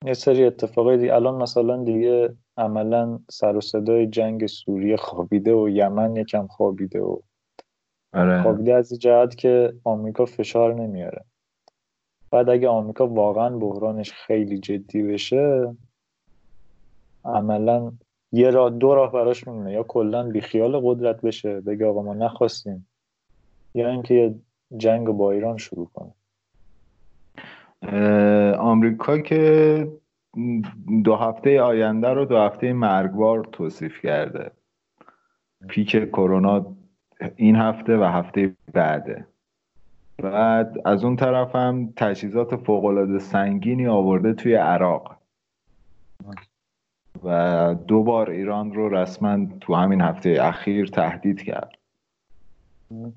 [SPEAKER 2] یه سری اتفاقای دیگه الان مثلا دیگه عملا سر و صدای جنگ سوریه خوابیده و یمن یکم خوابیده و
[SPEAKER 1] آره.
[SPEAKER 2] خوابیده از جهت که آمریکا فشار نمیاره. بعد اگه آمریکا واقعا بحرانش خیلی جدی بشه عملا یه راه دو راه براش میمونه. یا کلا بیخیال قدرت بشه بگه آقا ما نخواستیم یا اینکه یه جنگ با ایران شروع کنه.
[SPEAKER 1] آمریکا که دو هفته آینده رو دو هفته مرگبار توصیف کرده. پیک کرونا این هفته و هفته بعده. بعد از اون طرف هم تجهیزات فوقالعاده سنگینی آورده توی عراق. و دو بار ایران رو رسما تو همین هفته اخیر تهدید کرد.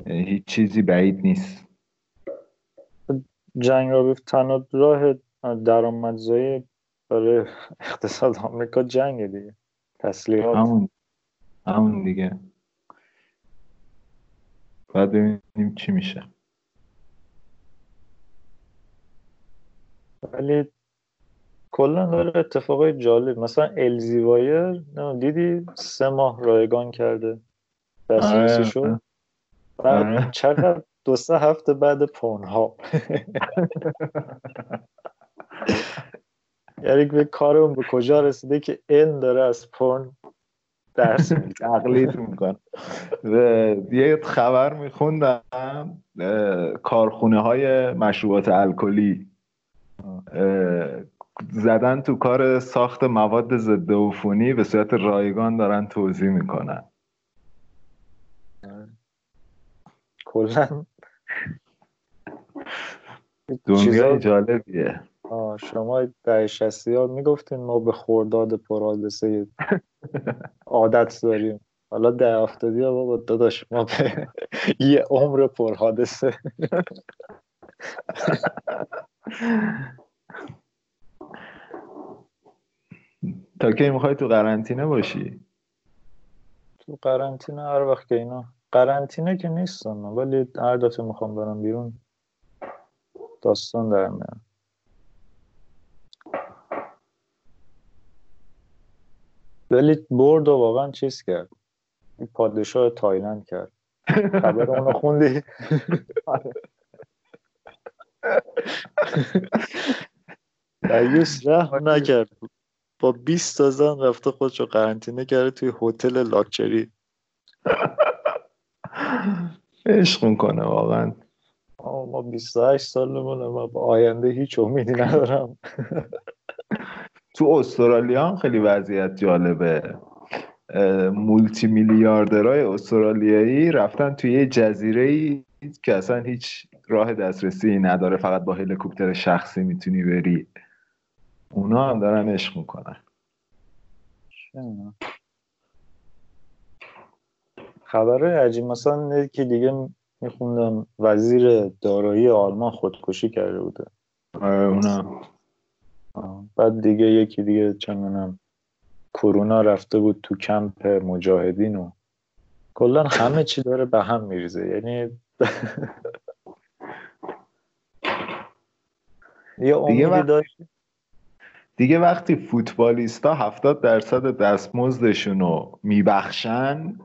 [SPEAKER 1] یعنی هیچ چیزی بعید نیست.
[SPEAKER 2] جنگ را تنها راه درآمدزایی برای اقتصاد آمریکا جنگ دیگه. تسلیحات.
[SPEAKER 1] همون همون دیگه. بعد ببینیم چی میشه.
[SPEAKER 2] ولی کلا داره اتفاقای جالب. مثلا الزیوایر دیدی؟ سه ماه رایگان کرده. دسترسی آره. شد. آره. چقدر دو سه هفته بعد پون ها یعنی به کارمون به کجا رسیده که این داره از پون درس
[SPEAKER 1] تقلید می‌کنه. یه خبر میخوندم کارخونه های مشروبات الکلی زدن تو کار ساخت مواد ضد عفونی به صورت رایگان دارن توضیح می‌کنن.
[SPEAKER 2] کلا
[SPEAKER 1] دنیا جالبیه.
[SPEAKER 2] شما در شستی ها می‌گفتین ما به خورداد پرادسه عادت داریم. حالا ده افتادی ها بابا داداش ما به یه عمر پرحادثه
[SPEAKER 1] تا کی می‌خوای تو قرنطینه باشی؟
[SPEAKER 2] تو قرنطینه هر وقت که اینا قرنطینه که نیستم ولی هر دفعه می‌خوام برم بیرون داستان در میارم ولی برد و واقعا چیز کرد. این پادشاه تایلند کرد. خبر اونو خوندی؟ دیوس رحم نکرد. با 20 تا زن رفته خودش رو قرنطینه کرده توی هتل لاکچری.
[SPEAKER 1] عشق می‌کنه واقعا.
[SPEAKER 2] ما 28 سالمونه. و با آینده هیچ امیدی ندارم.
[SPEAKER 1] تو استرالیا هم خیلی وضعیت جالبه. مولتی میلیاردرهای استرالیایی رفتن توی یه جزیره ای که اصلا هیچ راه دسترسی نداره. فقط با هلیکوپتر شخصی می‌تونی بری. اونا هم دارن عشق می‌کنن.
[SPEAKER 2] خبره عجیب. مثلا که دیگه میخوندم وزیر دارایی آلمان خودکشی کرده بوده.
[SPEAKER 1] آره اونا
[SPEAKER 2] بعد دیگه یکی دیگه چندونم کرونا رفته بود تو کمپ مجاهدین و کلا همه چی داره به هم میریزه. یعنی یه دیگه وقت...
[SPEAKER 1] دیگه وقتی فوتبالیستا هفتاد درصد دستمزدشون رو میبخشن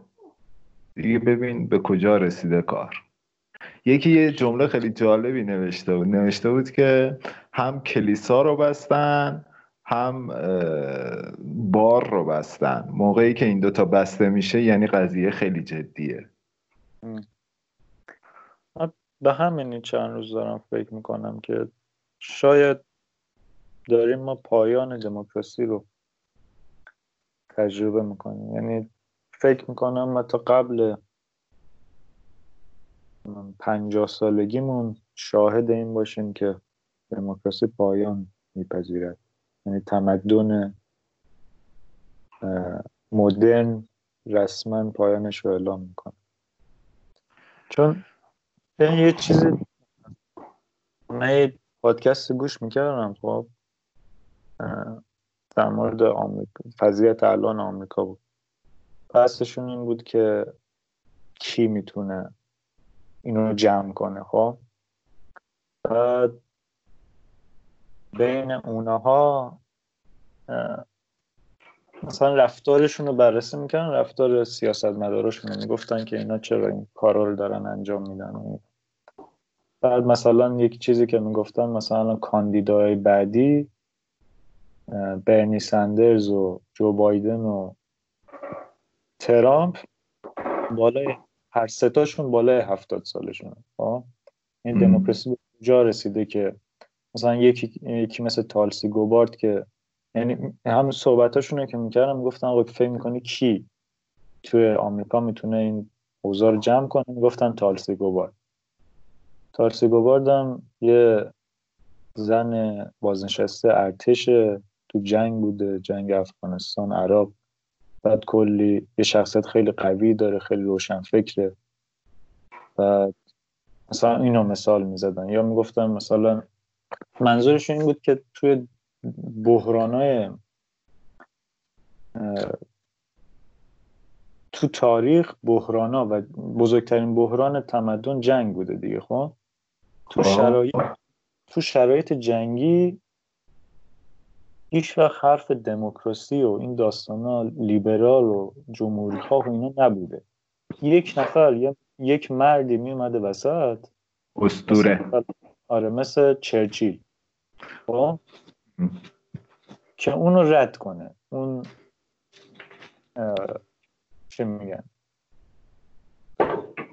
[SPEAKER 1] دیگه ببین به کجا رسیده کار. یکی یه جمله خیلی جالبی نوشته بود. نوشته بود که هم کلیسا رو بستن هم بار رو بستن. موقعی که این دوتا بسته میشه یعنی قضیه خیلی جدیه.
[SPEAKER 2] به همین چند روز دارم فکر می‌کنم که شاید داریم ما پایان دموکراسی رو تجربه می‌کنیم. یعنی فکر می‌کنم ما تا قبل پنجاه سالگیمون شاهد این باشیم که دموکراسی پایان میپذیرد. یعنی تمدن مدرن رسما پایانش رو اعلام می‌کنه. چون این یه چیزی من پادکست گوش می‌کردم خب در مورد آمریکا فضیت الان آمریکا بود. بحثشون این بود که کی می‌تونه اینو جمع کنه خب؟ بعد بین اونها مثلا رفتارشون رو بررسی می‌کنن رفتار سیاست مدارشون می‌گفتن که اینا چرا این کارا رو دارن انجام میدن. بعد مثلا یک چیزی که می‌گفتن مثلا کاندیدای بعدی برنی سندرز و جو بایدن و ترامپ بالای هر ستاشون بالای هفتاد سالشون خب؟ این دموکراسی به جا رسیده که مثلا یکی یکی مثل تالسی گوبارد که یعنی هم صحبتاشونه که می‌کردم می‌گفتن آقا فکر می‌کنی کی توی آمریکا می‌تونه این اوضاع رو جمع کنه؟ می‌گفتن تالسی گوبارد. تالسی گوبارد هم یه زن بازنشسته ارتش تو جنگ بوده جنگ افغانستان عراق. بعد کلی یه شخصیت خیلی قوی داره خیلی روشن فکره. بعد مثلا اینو مثال می‌زدن. یا می‌گفتن مثلا منظورشون این بود که توی بحرانای تو تاریخ بحرانا و بزرگترین بحران تمدن جنگ بوده دیگه خب؟ تو شرایط تو شرایط جنگی هیچ وقت حرف دموکراسی و این داستانا لیبرال و جمهوری ها و اینا نبوده. یک نفر یک مردی می اومده وسط.
[SPEAKER 1] استوره
[SPEAKER 2] آره مثل چرچیل. خب؟ که اونو رد کنه. اون چه میگن؟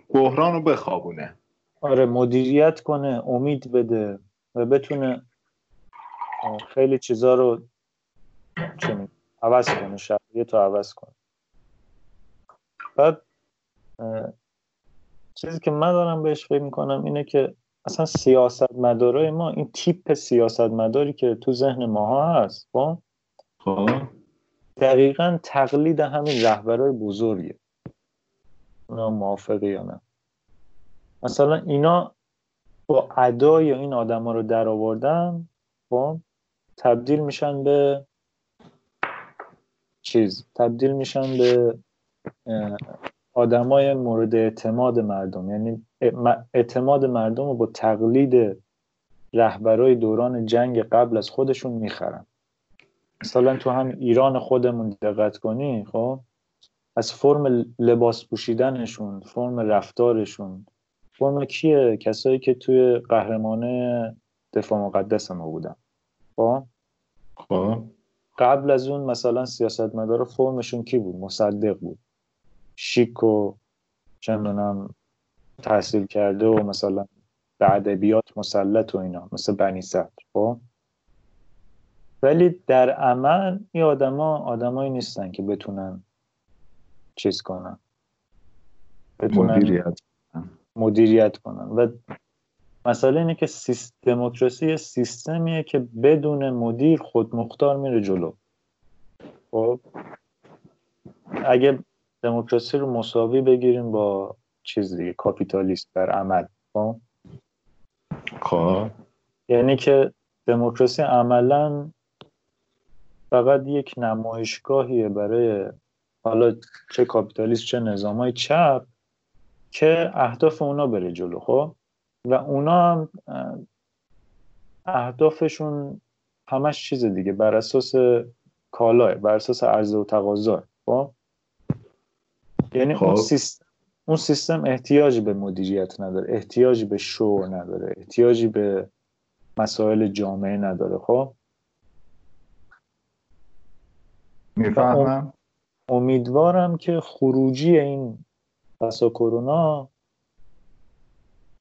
[SPEAKER 1] بحران رو بخوابونه.
[SPEAKER 2] آره مدیریت کنه امید بده و بتونه خیلی چیزا رو چه عوض کنه شرایط رو عوض کنه بعد چیزی که من دارم بهش فکر می‌کنم اینه که اصلا سیاست مدارای ما این تیپ سیاست مداری که تو ذهن ماها هست با خب. خب. دقیقا تقلید همین رهبرای بزرگه اونا موافقه یا نه مثلا اینا با ادای این آدما رو در آوردن خب تبدیل میشن به چیز؟ تبدیل میشن به آدمای مورد اعتماد مردم. یعنی اعتماد مردم رو با تقلید رهبرای دوران جنگ قبل از خودشون می‌خرن. مثلا تو هم ایران خودمون دقت کنی خب؟ از فرم لباس پوشیدنشون فرم رفتارشون. فرم کیه؟ کسایی که توی قهرمانه دفاع مقدس ما بودن. خب؟
[SPEAKER 1] خب.
[SPEAKER 2] قبل از اون مثلا سیاستمدار فرمشون کی بود؟ مصدق بود. شیک و چندونم تحصیل کرده و مثلا به ادبیات مسلط و اینا مثل بنی صدر. خب؟ ولی در عمل این آدما آدمایی نیستن که بتونن چیز کنن.
[SPEAKER 1] بتونن مدیریت,
[SPEAKER 2] مدیریت کنن. و مسئله اینه که دموکراسی سیستمیه که بدون مدیر خود مختار میره جلو. خب اگه دموکراسی رو مساوی بگیریم با چیز دیگه کاپیتالیست در عمل. خب؟
[SPEAKER 1] خب.
[SPEAKER 2] یعنی که دموکراسی عملا فقط یک نمایشگاهیه برای حالا چه کاپیتالیست چه نظام های چپ که اهداف اونا بره جلو. خب؟ و اونا هم اهدافشون همش چیز دیگه بر اساس کالاه بر اساس عرضه و تقاضا خب؟ یعنی خب. اون سیستم اون سیستم احتیاجی به مدیریت نداره احتیاجی به شو نداره احتیاجی به مسائل جامعه نداره. خب؟
[SPEAKER 1] می‌فهمم.
[SPEAKER 2] امیدوارم که خروجی این پسا کرونا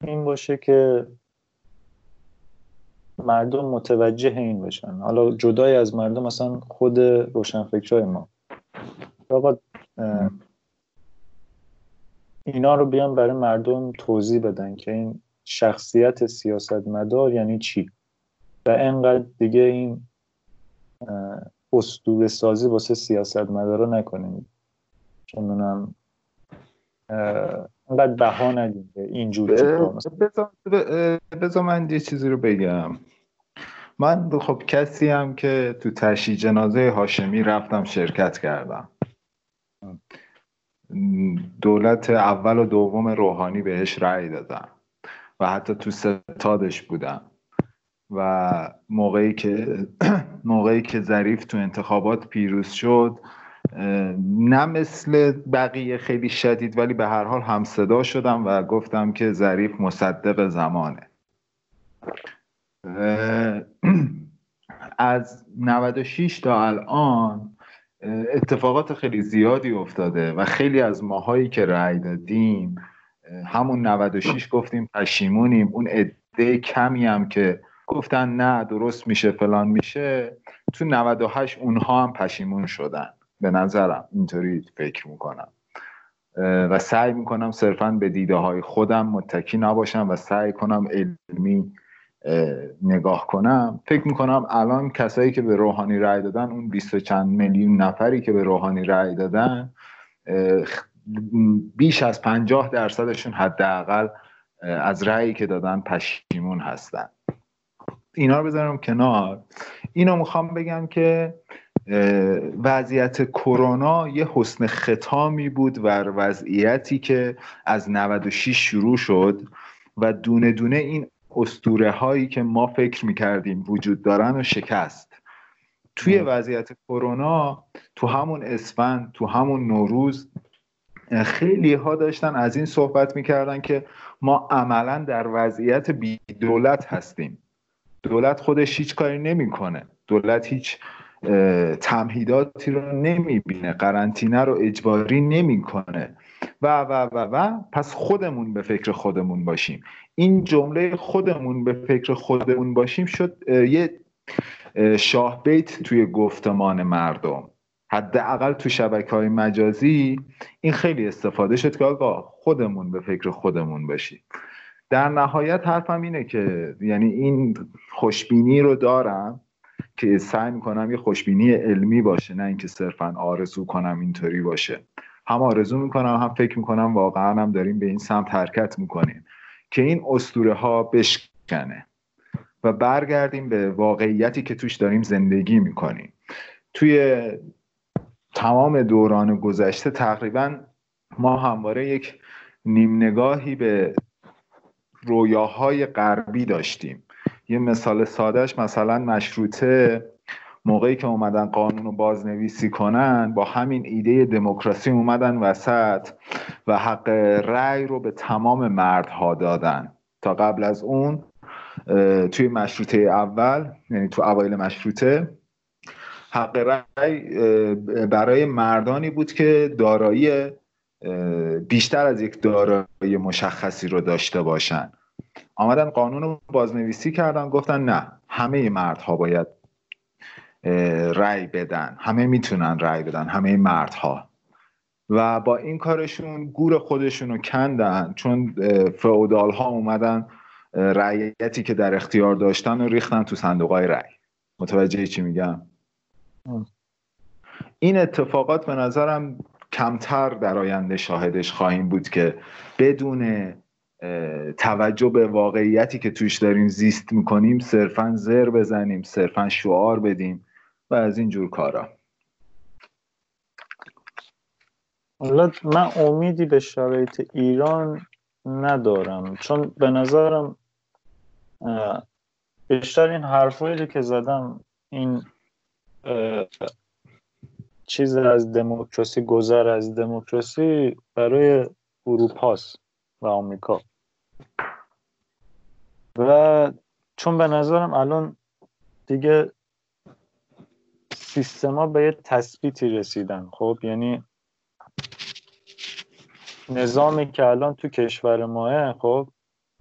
[SPEAKER 2] این باشه که مردم متوجه این بشن. حالا جدای از مردم مثلا خود روشنفکرای ما. فقط اینا رو بیان برای مردم توضیح بدن که این شخصیت سیاستمدار یعنی چی؟ و انقدر دیگه این اسطوره سازی واسه سیاستمدارا نکنیم. چون انقدر بها ندیم اینجور
[SPEAKER 1] بذار من یه چیزی رو بگم. من خب کسی هم که تو تشی جنازه هاشمی رفتم شرکت کردم. دولت اول و دوم روحانی بهش رأی دادم و حتی تو ستادش بودم. و موقعی که موقعی که ظریف تو انتخابات پیروز شد نه مثل بقیه خیلی شدید ولی به هر حال هم صدا شدم و گفتم که ظریف مصدق زمانه. از 96 تا الان اتفاقات خیلی زیادی افتاده و خیلی از ماهایی که رأی دادیم همون 96 گفتیم پشیمونیم. اون عده کمی هم که گفتن نه درست میشه فلان میشه تو 98 اونها هم پشیمون شدن. به نظرم اینطوری فکر می‌کنم. و سعی می‌کنم صرفا به دیده های خودم متکی نباشم و سعی کنم علمی نگاه کنم. فکر می‌کنم الان کسایی که به روحانی رأی دادن اون بیست چند میلیون نفری که به روحانی رأی دادن بیش از پنجاه درصدشون حداقل از رأیی که دادن پشیمون هستن. اینا رو بذارم کنار. اینو می‌خوام بگم که وضعیت کرونا یه حسن ختامی بود و وضعیتی که از 96 شروع شد و دونه دونه این استوره هایی که ما فکر می‌کردیم وجود دارن و شکست. توی وضعیت کرونا تو همون اسفند تو همون نوروز خیلی ها داشتن از این صحبت می‌کردن که ما عملا در وضعیت بی دولت هستیم. دولت خودش هیچ کاری نمی‌کنه. دولت هیچ تمهیداتی رو نمی‌بینه قرنطینه رو اجباری نمی‌کنه. و و و و پس خودمون به فکر خودمون باشیم. این جمله خودمون به فکر خودمون باشیم شد یه شاه بیت توی گفتمان مردم. حداقل تو شبکه های مجازی این خیلی استفاده شد که آقا خودمون به فکر خودمون باشیم. در نهایت حرفم اینه که یعنی این خوشبینی رو دارم. که سعی می‌کنم یه خوشبینی علمی باشه نه اینکه صرفا آرزو کنم اینطوری باشه. هم آرزو می‌کنم هم فکر می‌کنم واقعا هم داریم به این سمت حرکت می‌کنیم که این اسطوره ها بشکنه و برگردیم به واقعیتی که توش داریم زندگی می‌کنیم. توی تمام دوران گذشته تقریبا ما همواره یک نیم نگاهی به رویاهای غربی داشتیم. یه مثال سادهش مثلا مشروطه موقعی که اومدن قانون رو بازنویسی کنن با همین ایده دموکراسی اومدن وسط و حق رأی رو به تمام مردها دادن. تا قبل از اون توی مشروطه اول یعنی تو اوایل مشروطه حق رأی برای مردانی بود که دارایی بیشتر از یک دارایی مشخصی رو داشته باشن. آمدن قانون رو بازنویسی کردن گفتن نه همه مردها باید رأی بدن. همه می‌تونن رأی بدن همه مردها. و با این کارشون گور خودشون رو کندن چون فعودال ها اومدن رعیتی که در اختیار داشتن و ریختن تو صندوق های رأی. متوجه چی میگم؟ این اتفاقات به نظرم کمتر در آینده شاهدش خواهیم بود که بدون توجه به واقعیتی که توش داریم زیست می‌کنیم صرفا زر بزنیم صرفا شعار بدیم و از این جور کارا.
[SPEAKER 2] حالا من امیدی به شرایط ایران ندارم چون به نظرم بیشتر این حرفایی که زدم این چیز از دموکراسی گذر از دموکراسی برای اروپاست و آمریکا. و چون به نظرم الان دیگه سیستما به یه تثبیتی رسیدن. خب یعنی نظامی که الان تو کشور ماه خب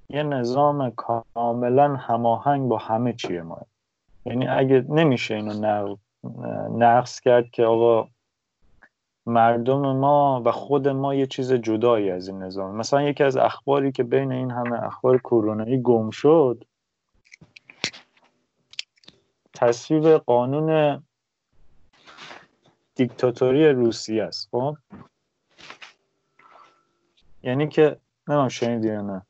[SPEAKER 2] یه نظام کاملا هماهنگ با همه چیه ماه. یعنی اگه نمیشه اینو نقص کرد که آقا مردم ما و خود ما یه چیز جدایی از این نظام. مثلا یکی از اخباری که بین این همه اخبار کرونایی گم شد تصویب قانون دیکتاتوری روسیه است. خب؟ یعنی که نمیم شنیدی یا نه.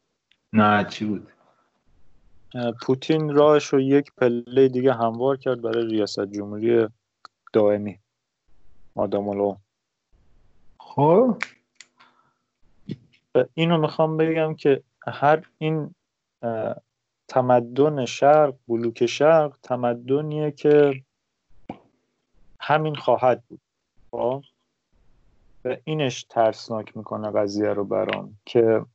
[SPEAKER 1] نه چی بود؟
[SPEAKER 2] پوتین راهش رو یک پله دیگه هموار کرد برای ریاست جمهوری دائمی آدامولو
[SPEAKER 1] خب.
[SPEAKER 2] اینو می‌خوام بگم که هر این تمدن شرق بلوک شرق تمدنیه که همین خواهد بود. خب؟ و اینش ترسناک می‌کنه قضیه رو برام که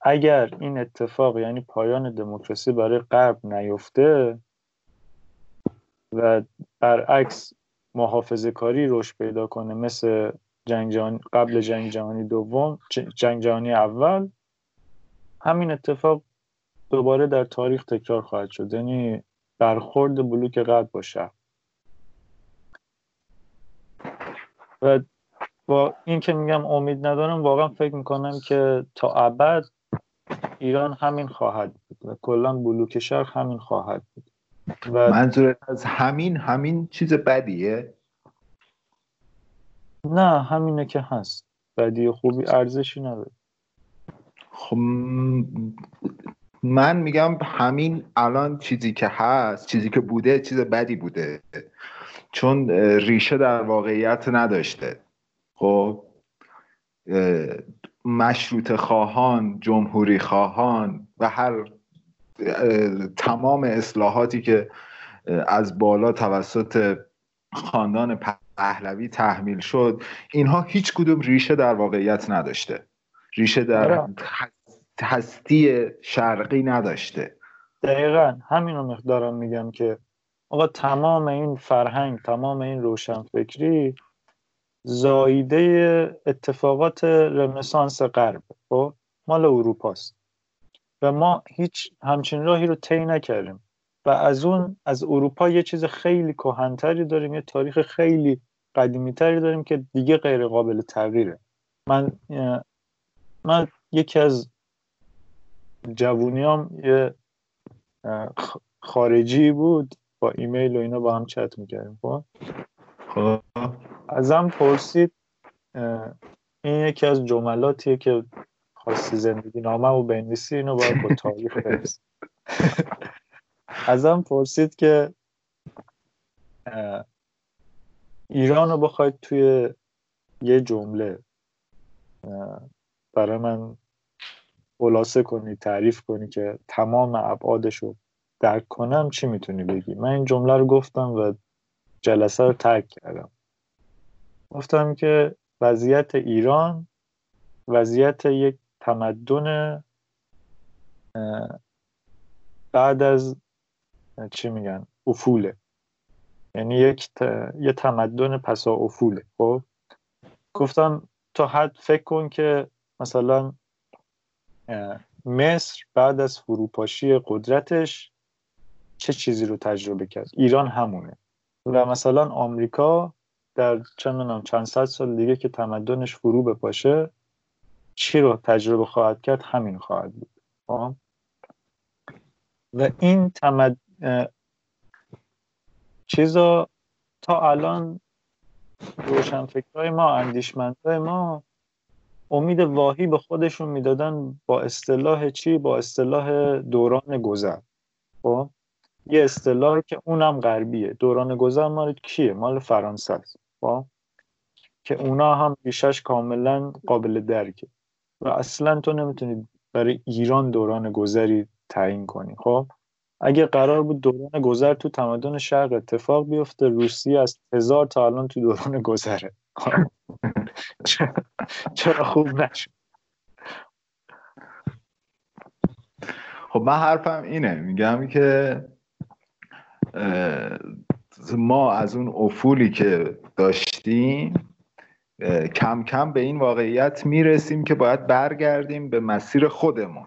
[SPEAKER 2] اگر این اتفاق یعنی پایان دموکراسی برای غرب نیفته و برعکس محافظه کاری رشد پیدا کنه. مثل جنگ جهانی قبل جنگ جهانی دوم جنگ جهانی اول. همین اتفاق دوباره در تاریخ تکرار خواهد شد. یعنی برخورد بلوک قد باشه و با این که میگم امید ندارم واقعا فکر می‌کنم که تا ابد ایران همین خواهد بود و کلا بلوک شرق همین خواهد بود.
[SPEAKER 1] و منظور از همین همین چیز بدیه؟
[SPEAKER 2] نه همینه که هست. بدی خوبی ارزشی نداره.
[SPEAKER 1] خب من میگم همین الان چیزی که هست چیزی که بوده چیز بدی بوده. چون ریشه در واقعیت نداشته. خب مشروط خواهان جمهوری خواهان و هر تمام اصلاحاتی که از بالا توسط خاندان پهلوی تحمیل شد اینها هیچ کدوم ریشه در واقعیت نداشته. ریشه در آره. هستی شرقی نداشته.
[SPEAKER 2] دقیقا همین رو مقدارم میگم که آقا تمام این فرهنگ تمام این روشنفکری زایده اتفاقات رنسانس غرب. خب مال اروپاست. و ما هیچ همچین راهی رو طی نکردیم. و از اون از اروپا یه چیز خیلی کهنتری داریم یه تاریخ خیلی قدیمی تری داریم که دیگه غیر قابل تغییره. من من یکی از جوونیام یه خارجی بود. با ایمیل و اینا با هم چت می‌کردیم خب, خب. ازم پرسید این یکی از جملاتیه که خواستی زندگی نامه و بنویسی اینو باید با تاریخ برس ازم پرسید که ایران رو بخواید توی یه جمله برای من خلاصه کنی تعریف کنی که تمام ابعادش رو درک کنم چی می‌تونی بگی؟ من این جمله رو گفتم و جلسه رو ترک کردم. گفتم که وضعیت ایران وضعیت یک تمدن بعد از چی میگن؟ افوله. یعنی یک یه تمدن پسا افوله. خب؟ گفتم تا حد فکر کن که مثلا مصر بعد از فروپاشی قدرتش چه چیزی رو تجربه کرد؟ ایران همونه. و مثلا آمریکا در چند چند صد سال دیگه که تمدنش فرو بپاشه چی رو تجربه خواهد کرد همین خواهد بود. خب؟ و این تمد چیزا تا الان روشنفکرهای ما اندیشمندهای ما امید واهی به خودشون می‌دادن با اصطلاح چی؟ با اصطلاح دوران گذر. خب؟ یه اصطلاحی که اونم غربیه. دوران گذر مال کیه؟ مال فرانسه است. خب؟ که اونا هم ریشش کاملا قابل درکه. و اصلا تو نمی‌تونی برای ایران دوران گذری تعیین کنی. خب اگه قرار بود دوران گذر تو تمدن شرق اتفاق بیفته روسیه از هزار تا الان تو دوران گذره. چرا خوب نشد؟
[SPEAKER 1] خب من حرفم اینه. میگم که ما از اون افولی که داشتیم کم کم به این واقعیت می‌رسیم که باید برگردیم به مسیر خودمون.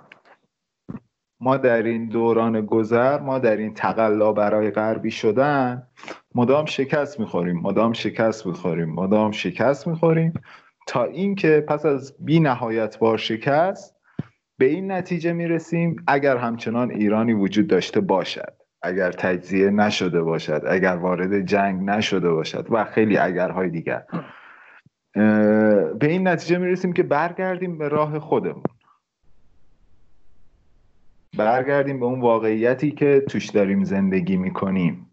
[SPEAKER 1] ما در این دوران گذر ما در این تقلا برای غربی شدن مدام شکست می‌خوریم مدام شکست می‌خوریم مدام شکست می‌خوریم تا اینکه پس از بی نهایت بار شکست به این نتیجه می‌رسیم اگر همچنان ایرانی وجود داشته باشد اگر تجزیه نشده باشد اگر وارد جنگ نشده باشد و خیلی اگرهای دیگر. به این نتیجه می‌رسیم که برگردیم به راه خودمون. برگردیم به اون واقعیتی که توش داریم زندگی می‌کنیم.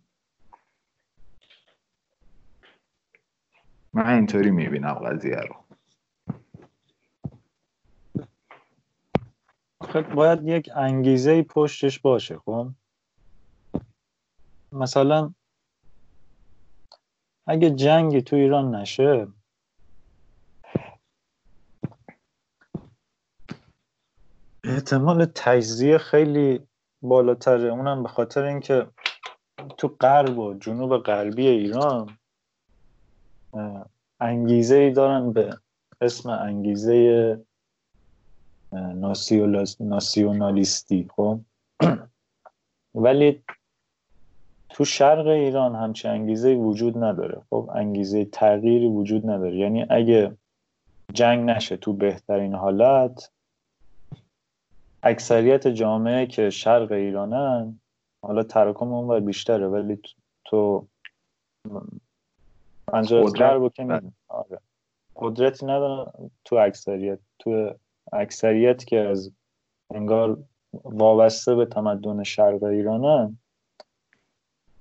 [SPEAKER 1] من اینطوری می‌بینم قضیه رو.
[SPEAKER 2] خب باید یک انگیزه پشتش باشه خب؟ مثلا اگه جنگی تو ایران نشه احتمال تجزیه خیلی بالاتره. اونم به خاطر اینکه تو غرب و جنوب غربی ایران انگیزه ای دارن به اسم انگیزه ناسیونالیستی خب؟ ولی تو شرق ایران همچه انگیزه وجود نداره. خب انگیزه تغییری وجود نداره. یعنی اگه جنگ نشه تو بهترین حالت اکثریت جامعه که شرق ایرانن حالا تراکم اونور بیشتره ولی تو قدرت که آره. قدرتی ندارن تو اکثریت. تو اکثریت که از انگار وابسته به تمدن شرق ایرانن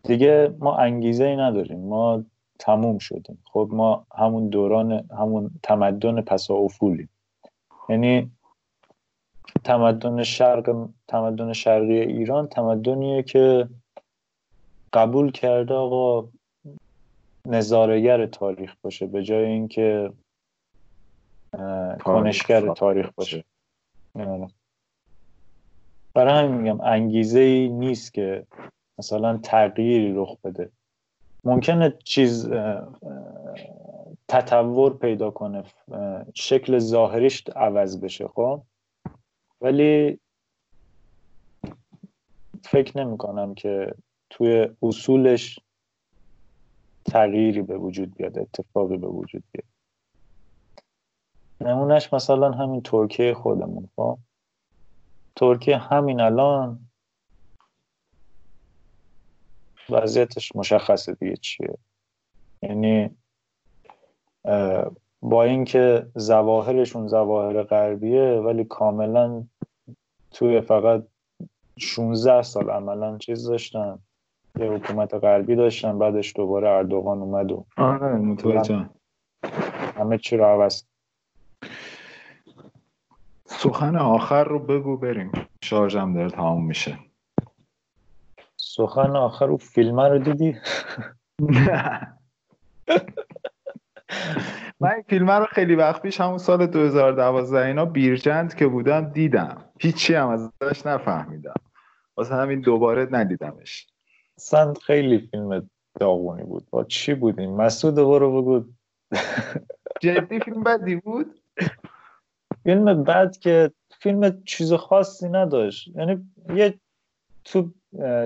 [SPEAKER 2] دیگه ما انگیزه ای نداریم. ما تموم شدیم. خب ما همون دوران همون تمدن پسا افولیم یعنی تمدن شرق تمدن شرقی ایران تمدنیه که قبول کرده آقا نظارگر تاریخ باشه به جای اینکه کنشگر تاریخ باشه. آره. برای همین میگم انگیزه ای نیست که مثلا تغییری رخ بده. ممکنه چیز تطور پیدا کنه شکل ظاهریش عوض بشه خب؟ ولی فکر نمی کنم که توی اصولش تغییری به وجود بیاد اتفاقی به وجود بیاد. نمونش مثلا همین ترکیه خودمون خب؟ ترکیه همین الان وضعیتش مشخصه دیگه چیه. یعنی با اینکه زواهرشون زواهر غربیه ولی کاملا توی فقط 16 سال عملا چیز داشتن. یه حکومت غربی داشتن بعدش دوباره اردوغان اومد و
[SPEAKER 1] آره
[SPEAKER 2] همه چی رو عوض
[SPEAKER 1] سخن آخر رو بگو بریم. شارژم داره تمام میشه.
[SPEAKER 2] سخن آخر رو فیلم رو دیدی؟
[SPEAKER 1] من این فیلم رو خیلی وقت پیش همون سال 2012 اینا بیرجند که بودم دیدم. هیچی هم ازش نفهمیدم. واسه همین دوباره ندیدمش.
[SPEAKER 2] سند خیلی فیلم داغونی بود. با چی بودیم؟ مسعود برو بگو
[SPEAKER 1] جدی فیلم بدی بود؟
[SPEAKER 2] فیلم بعد که فیلم چیز خاصی نداشت. یعنی یه تو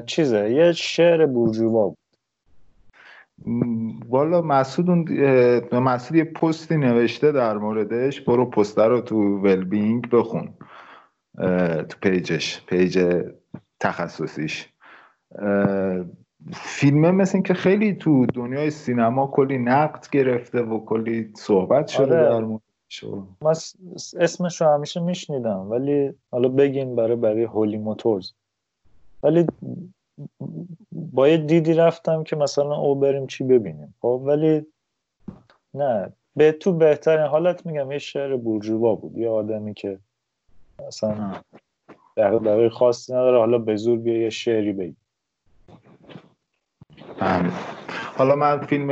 [SPEAKER 2] چیزه یه شعر بورژوا بود.
[SPEAKER 1] والا مسعود اون مسعود یه پستی نوشته در موردش. برو پستر رو تو ولبینگ بخون. تو page ش page تخصصیش. فیلمه مثل این که خیلی تو دنیای سینما کلی نقد گرفته و کلی صحبت شده آره. در موردش.
[SPEAKER 2] من اسمش رو همیشه میشنیدم ولی حالا بگین برای برای Holy Motors ولی با یه دیدی رفتم که مثلا او بریم چی ببینیم. خب ولی نه. به تو بهترین حالت میگم یه شعر بورژوا بود. یه آدمی که اصلا در خاصی نداره. حالا به زور بیا یه شعری بگی.
[SPEAKER 1] حالا من فیلم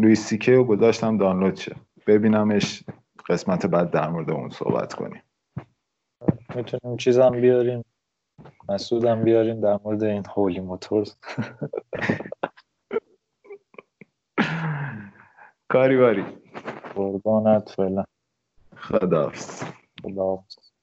[SPEAKER 1] لویس سیکه رو گذاشتم دانلود شه. ببینمش قسمت بعد در مورد اون صحبت کنیم.
[SPEAKER 2] می‌تونیم چیزم بیاریم. مسعودم بیاریم در مورد این هولی موتورز.
[SPEAKER 1] کاری باری.
[SPEAKER 2] قربانت فعلا.
[SPEAKER 1] خداحافظ.
[SPEAKER 2] خداحافظ.